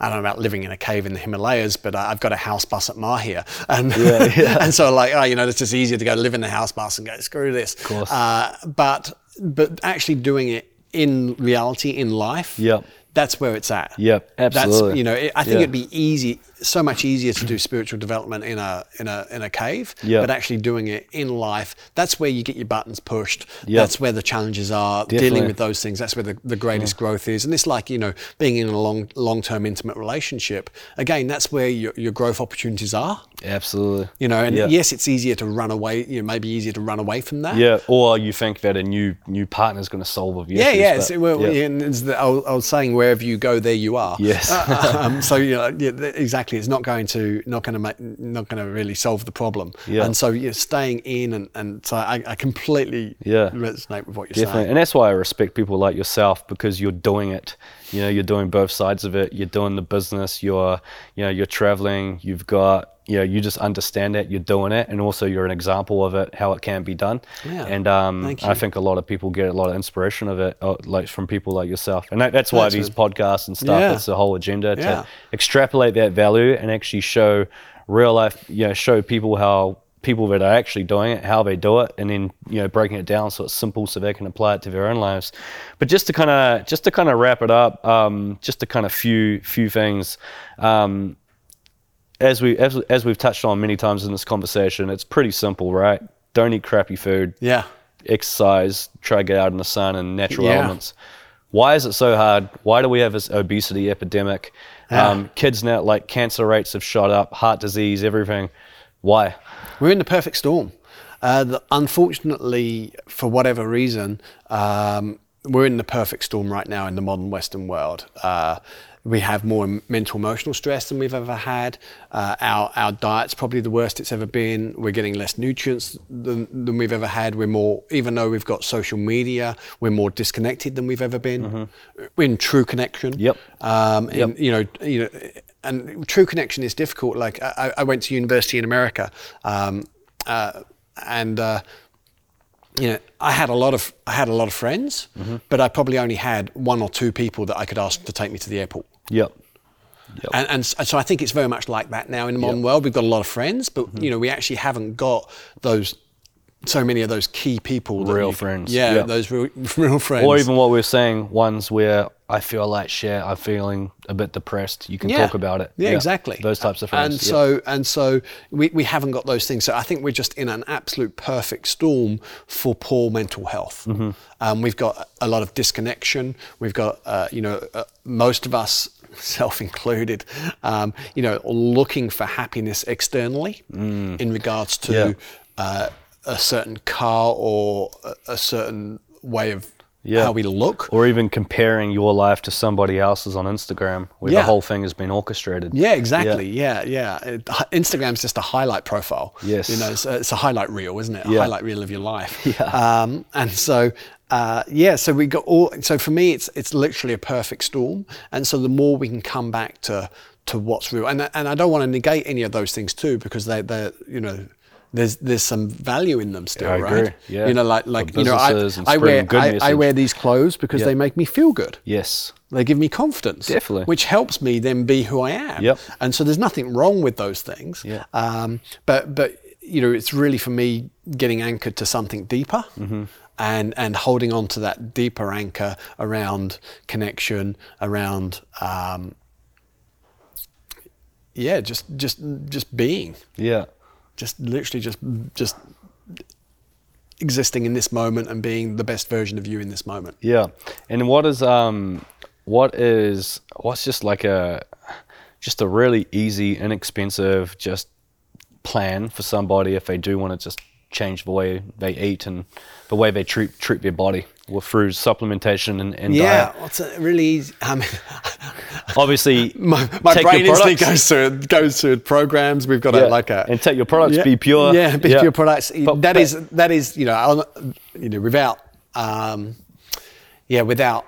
I don't know about living in a cave in the Himalayas, but I've got a house bus at Mahia, and <laughs> and so like, oh, you know, it's just easier to go live in the house bus and go screw this. Of course. Uh, but but actually doing it in reality in life, Yep. that's where it's at. Yep, That's absolutely. you know, it, I think Yeah. it'd be easy, so much easier to do spiritual development in a in a in a cave, Yep. but actually doing it in life. That's where you get your buttons pushed. Yep. That's where the challenges are. Definitely. Dealing with those things. That's where the, the greatest growth is. And it's like you know, being in a long long term intimate relationship. Again, that's where your, your growth opportunities are. Absolutely. You know, and Yeah. yes, it's easier to run away. You know, maybe easier to run away from that. Yeah, or you think that a new new partner is going to solve all of your Yeah, issues, yeah. It's, well, yeah. and it's the, I, was, saying wherever you go, there you are. Yes. Uh, <laughs> um, so you know, yeah, th- exactly. It's not going to not going to make not going to really solve the problem. Yeah. And so you're staying in, and, and so I, I completely Yeah. resonate with what you're Definitely, saying. and that's why I respect people like yourself because you're doing it. You know, you're doing both sides of it. You're doing the business. You're, you know, you're traveling. You've got, you know you just understand it, you're doing it, and also you're an example of it, how it can be done. Yeah. And um, I think a lot of people get a lot of inspiration of it, uh, like from people like yourself, and that, that's why That's these it. podcasts and stuff. Yeah. That's the whole agenda Yeah. to extrapolate that value and actually show real life, you know, show people how people that are actually doing it, how they do it, and then you know breaking it down so it's simple so they can apply it to their own lives. But just to kind of just to kind of wrap it up, um, just a kind of few few things. Um, as we as, as we've touched on many times in this conversation, it's pretty simple, right? Don't eat crappy food. Yeah. Exercise. Try to get out in the sun and natural Yeah. elements. Why is it so hard? Why do we have this obesity epidemic? Yeah. Um, kids now, like cancer rates have shot up, heart disease, everything. Why? We're in the perfect storm. Uh, the, unfortunately, for whatever reason, um, we're in the perfect storm right now in the modern Western world. Uh, we have more mental emotional stress than we've ever had. Uh, our, our diet's probably the worst it's ever been. We're getting less nutrients than, than we've ever had. We're more, even though we've got social media, we're more disconnected than we've ever been. We're in true connection. Yep. Um, in, Yep. you know, you know, and true connection is difficult. Like I, I went to university in America, um, uh, and uh, you know, I had a lot of I had a lot of friends, but I probably only had one or two people that I could ask to take me to the airport. Yep. And, and so I think it's very much like that now in the modern world. We've got a lot of friends, but Mm-hmm. you know, we actually haven't got those so many of those key people. that Real friends, Yeah, yeah. those real, <laughs> real friends. Or even what we're saying, ones where I feel like shit, I'm feeling a bit depressed. You can talk about it. Yeah, exactly. Those types of friends. And yeah. so and so we, we haven't got those things. So I think we're just in an absolute perfect storm for poor mental health. Mm-hmm. Um, we've got a lot of disconnection. We've got uh, you know uh, most of us. <laughs> Self included, um, you know, looking for happiness externally in regards to Mm. Yeah. uh, a certain car or a, certain way of Yeah. how we look. or even comparing your life to somebody else's on Instagram, where Yeah. the whole thing has been orchestrated. Yeah, exactly. Yeah, yeah. It, Instagram's just a highlight profile. Yes. You know, it's a, it's a highlight reel, isn't it? A Yeah. highlight reel of your life. <laughs> Yeah. Um, and so, uh, yeah. So we got all. So for me, it's it's literally a perfect storm. And so the more we can come back to to what's real, and and I don't want to negate any of those things too, because they they you know. There's there's some value in them still, I right? agree, yeah. You know, like like you know, I, I wear I, I wear these clothes because Yeah. they make me feel good. Yes. They give me confidence, Definitely. which helps me then be who I am. Yep. And so there's nothing wrong with those things. Yeah. Um, but but you know, it's really for me getting anchored to something deeper. Mm-hmm. And, and holding on to that deeper anchor around connection, around um, yeah, just just just being, Yeah. just literally just just existing in this moment and being the best version of you in this moment. Yeah. And what is um what is what's just like a just a really easy, inexpensive just plan for somebody if they do want to just change the way they eat and the way they treat treat their body or through supplementation and, and Yeah, diet. well, it's a really easy. I mean, <laughs> Obviously my, my brain instantly goes to goes to programs. We've got Yeah, a like a and take your products, yeah, be pure. Yeah, be Yeah. pure products. But- that but- is that is you know you know without um, yeah without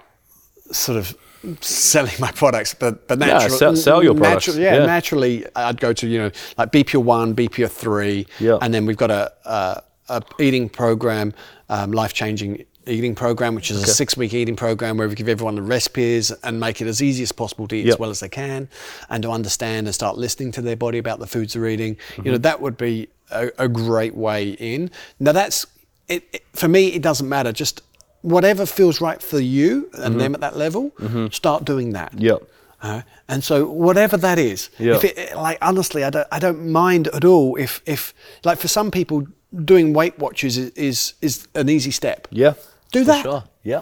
sort of selling my products, but but Yeah, sell- sell your products, yeah, yeah. naturally I'd go to you know like Pure One, Pure Three, Yeah. and then we've got a, a, a eating program, um, life changing eating program, which is a six week eating program where we give everyone the recipes and make it as easy as possible to eat Yep. as well as they can, and to understand and start listening to their body about the foods they're eating. You Mm-hmm. know that would be a, a great way in. Now that's it, it- for me. It doesn't matter. Just whatever feels right for you and Mm-hmm. them at that level, start doing that. Yep. Uh, and so whatever that is, if it, like honestly, I don't, I don't mind at all if, if like for some people, doing Weight Watchers is is, is an easy step. Yeah. Do that. Sure. Yeah.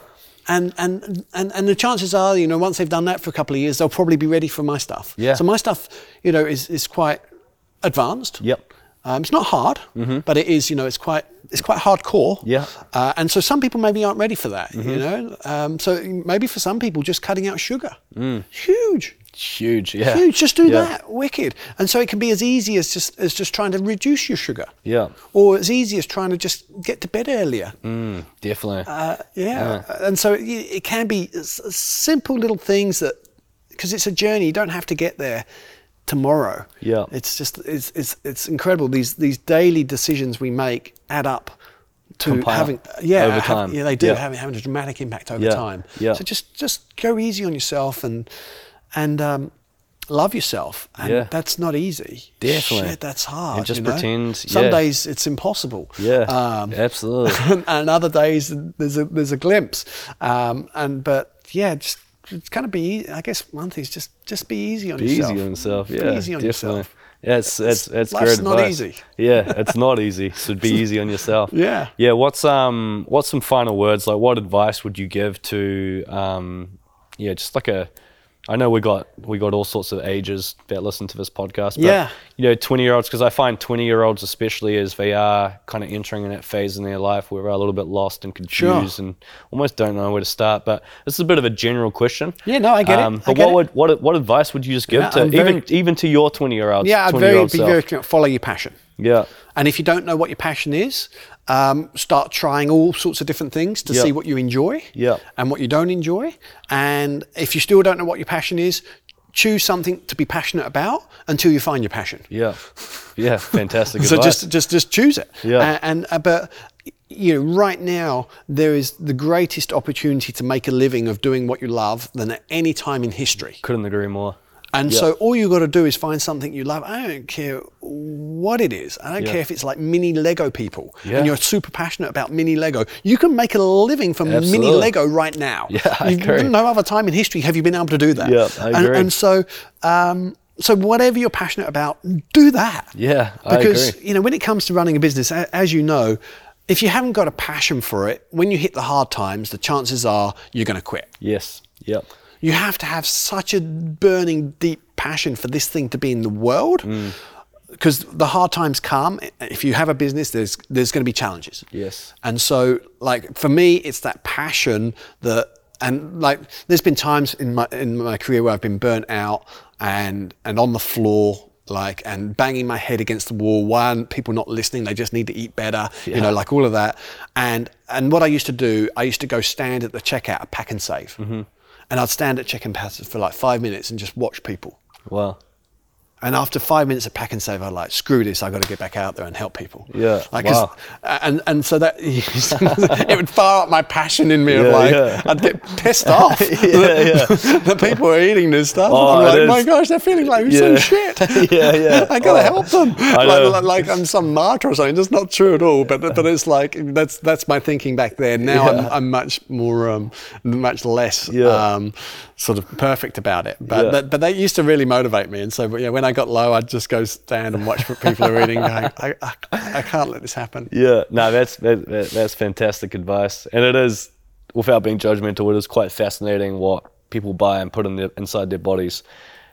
And, and and and the chances are, you know, once they've done that for a couple of years, they'll probably be ready for my stuff. Yeah. So my stuff, you know, is is quite advanced. Yep. Um, it's not hard, but it is, you know, it's quite it's quite hardcore. Mm-hmm. Yeah. Mm-hmm. Uh, and so some people maybe aren't ready for that. You know. Um, so maybe for some people, just cutting out sugar, huge. Huge. Mm. Yeah. Huge. Just do Yeah. that. Wicked. And so it can be as easy as just as just trying to reduce your sugar. Yeah. Or as easy as trying to just get to bed earlier. Mm, definitely. Uh, yeah. And so it, it can be s- simple little things that, because it's a journey. You don't have to get there tomorrow. Yeah. It's just it's it's it's incredible. These these daily decisions we make add up to Compile having yeah over have- time. yeah they do Yeah. having having a dramatic impact over Yeah. time. Yeah. So just just go easy on yourself and and um, love yourself. And Yeah. that's not easy. Definitely. Shit, that's hard. And just you know? pretend, Some yeah. days it's impossible. Yeah, Um, absolutely. and, <laughs> and other days there's a there's a glimpse. Um, and but yeah, just it's kind of be. I guess one thing is just just be easy on Be yourself. easy on yourself. Be Yeah, easy on definitely. yourself. Yeah, it's it's it's life's not advice. easy. Yeah, it's not easy. So be easy on yourself. <laughs> Yeah. Yeah. What's um what's some final words? Like, what advice would you give to um yeah, just like a I know we got we got all sorts of ages that listen to this podcast. But, Yeah. You know, twenty year olds because I find twenty year olds especially as they are kind of entering in that phase in their life where they're a little bit lost and confused and almost don't know where to start. But this is a bit of a general question. Yeah, no, I get it. Um, but get what it. would what what advice would you just give Yeah, to very- even even to your twenty year olds? Yeah, I'd very be self? very follow your passion. Yeah. And if you don't know what your passion is, um, start trying all sorts of different things to Yeah. see what you enjoy Yeah. and what you don't enjoy. And if you still don't know what your passion is, choose something to be passionate about until you find your passion. Yeah. Yeah. Fantastic <laughs> So advice. just just just choose it. Yeah. And, and uh, but you know, right now there is the greatest opportunity to make a living of doing what you love than at any time in history. couldn't agree more. And Yeah. so all you've got to do is find something you love. I don't care what it is. I don't Yeah. care if it's like mini Lego people Yeah. and you're super passionate about mini Lego. You can make a living from mini Lego right now. <laughs> Yeah, I You've- agree. No other time in history have you been able to do that. Yeah, I and, agree. and so, um, so whatever you're passionate about, do that. Yeah, I because you know when it comes to running a business, as you know. If you haven't got a passion for it, when you hit the hard times, the chances are you're going to quit. Yes. Yep. You have to have such a burning, deep passion for this thing to be in the world. Mm. Because the hard times come. If you have a business, there's there's going to be challenges. Yes. And so, like for me, it's that passion that, and like, there's been times in my in my career where I've been burnt out and and on the floor, like, and banging my head against the wall. One, people not listening. They just need to eat better. You know, like all of that. And and what I used to do, I used to go stand at the checkout Pak'nSave, Mm-hmm. And I'd stand at check and pass for like five minutes and just watch people. Wow. And after five minutes of Pak'nSave, I like screw this. I got to get back out there and help people. Yeah, Like, wow. and and so that <laughs> it would fire up my passion in me. of Yeah, like yeah. I'd get pissed off. <laughs> Yeah, yeah. <laughs> the people are eating this stuff. Oh, I'm like, my gosh, they're feeling like some shit. Yeah, yeah. I gotta Oh. help them. Like, like, like I'm some martyr or something. That's not true at all. But but it's like that's that's my thinking back then. Now I'm, I'm much more um, much less Yeah. um, sort of perfect about it. But, Yeah. but but they used to really motivate me. And so but yeah, when I got low, I'd just go stand and watch what people are eating. Going, I, I, I can't let this happen. Yeah, no, that's that, that, that's fantastic advice, and it is, without being judgmental, it is quite fascinating what people buy and put in their, inside their bodies,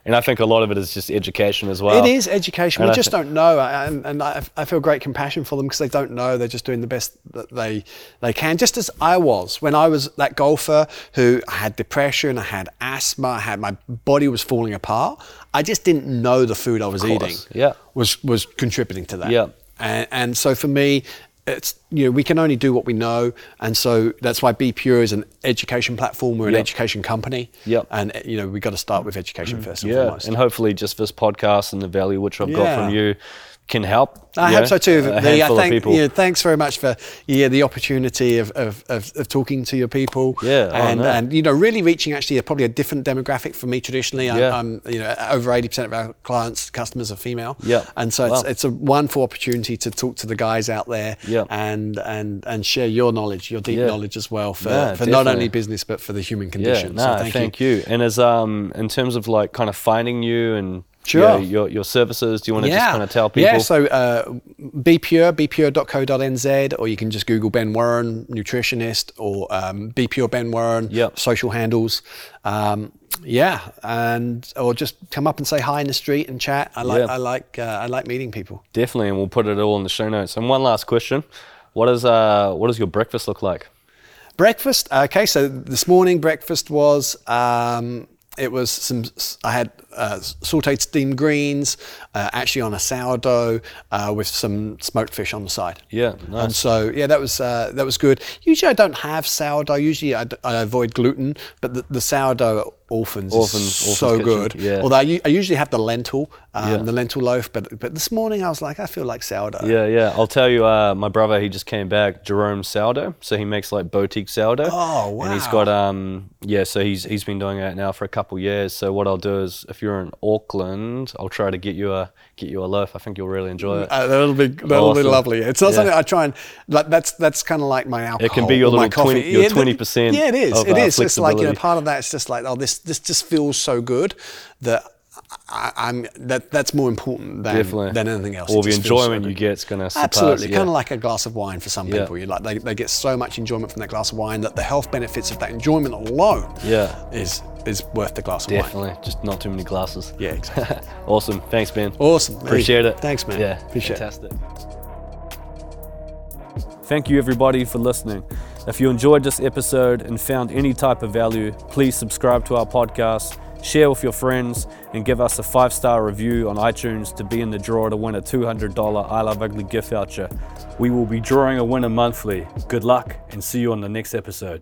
and I think a lot of it is just education as well. It is education. And We I just thi- don't know, uh, and, and I, I feel great compassion for them because they don't know. They're just doing the best that they they can. Just as I was when I was that golfer who I had depression, I had asthma, I had my body was falling apart. I just didn't know the food I was eating. yeah. was was contributing to that. Yeah. and, and so for me. It's you know we can only do what we know, and so that's why Be Pure is an education platform. We're an Yep. education company, Yep. and you know we got to start with education mm. first and yeah, foremost. and hopefully just this podcast and the value which I've got from you can help. I hope know, so too. A The- I of people. you know, thanks very much for yeah, the opportunity of, of, of, of talking to your people. Yeah, and no. and you know really reaching actually a, probably a different demographic for me traditionally. I, Yeah. I'm you know over eighty percent of our clients customers are female. Yeah. and so it's, Wow. it's a wonderful opportunity to talk to the guys out there. Yeah. and and and share your knowledge, your deep Yeah. knowledge as well for, No, for not only business but for the human yeah, condition. no, so thank, thank, you. you. And as um in terms of like kind of finding you and Sure. yeah, your your services, do you want to just kind of tell people? Yeah, so uh, Be Pure, bepure.co.nz, or you can just Google Ben Warren, nutritionist, or um, Be Pure Ben Warren, Yep. social handles. Um, yeah, and or just come up and say hi in the street and chat. I like, Yeah. I like, uh, I like meeting people. Definitely, and we'll put it all in the show notes. And one last question: What is uh what does your breakfast look like? Breakfast. Okay, so this morning breakfast was um, it was some. I had uh, sauteed steamed greens, uh, actually on a sourdough uh, with some smoked fish on the side. Yeah, nice. And so yeah, that was uh, that was good. Usually I don't have sourdough. Usually I, d- I avoid gluten, but the, the sourdough orphans, Orphans- is so good. Yeah. Although I usually have the lentil, um, Yeah. the lentil loaf, but but this morning I was like, I feel like sourdough. Yeah, yeah. I'll tell you, uh, my brother, he just came back, Jerome Sourdough. So he makes like boutique sourdough. Oh, wow. And he's got, um, yeah, so he's he's been doing that now for a couple years. So what I'll do is, if you're in Auckland, I'll try to get you a get you a loaf. I think you'll really enjoy it. Uh, that'll be that'll be lovely. It's not Yeah. something I try and like. That's that's kind of like my alcohol. It can be your or little 20 coffee. your Yeah, th- 20% Yeah, it is. of, it uh. It's like you know, part of that. It's just like oh, this this just feels so good that I, I'm that that's more important than Definitely. than anything else. All the feels so enjoyment you get is going to. Absolutely, yeah. kind of like a glass of wine for some Yeah. people. You like they, they get so much enjoyment from that glass of wine that the health benefits of that enjoyment alone Yeah. is is worth the glass of wine. Definitely. Just not too many glasses. Yeah, exactly. <laughs> awesome. Thanks, Ben. Awesome. Hey, Appreciate it. Thanks, man. Yeah. Appreciate it. fantastic. Thank you, everybody, for listening. If you enjoyed this episode and found any type of value, please subscribe to our podcast, share with your friends, and give us a five star review on iTunes to be in the draw to win a $200 I Love Ugly gift voucher. We will be drawing a winner monthly. Good luck and see you on the next episode.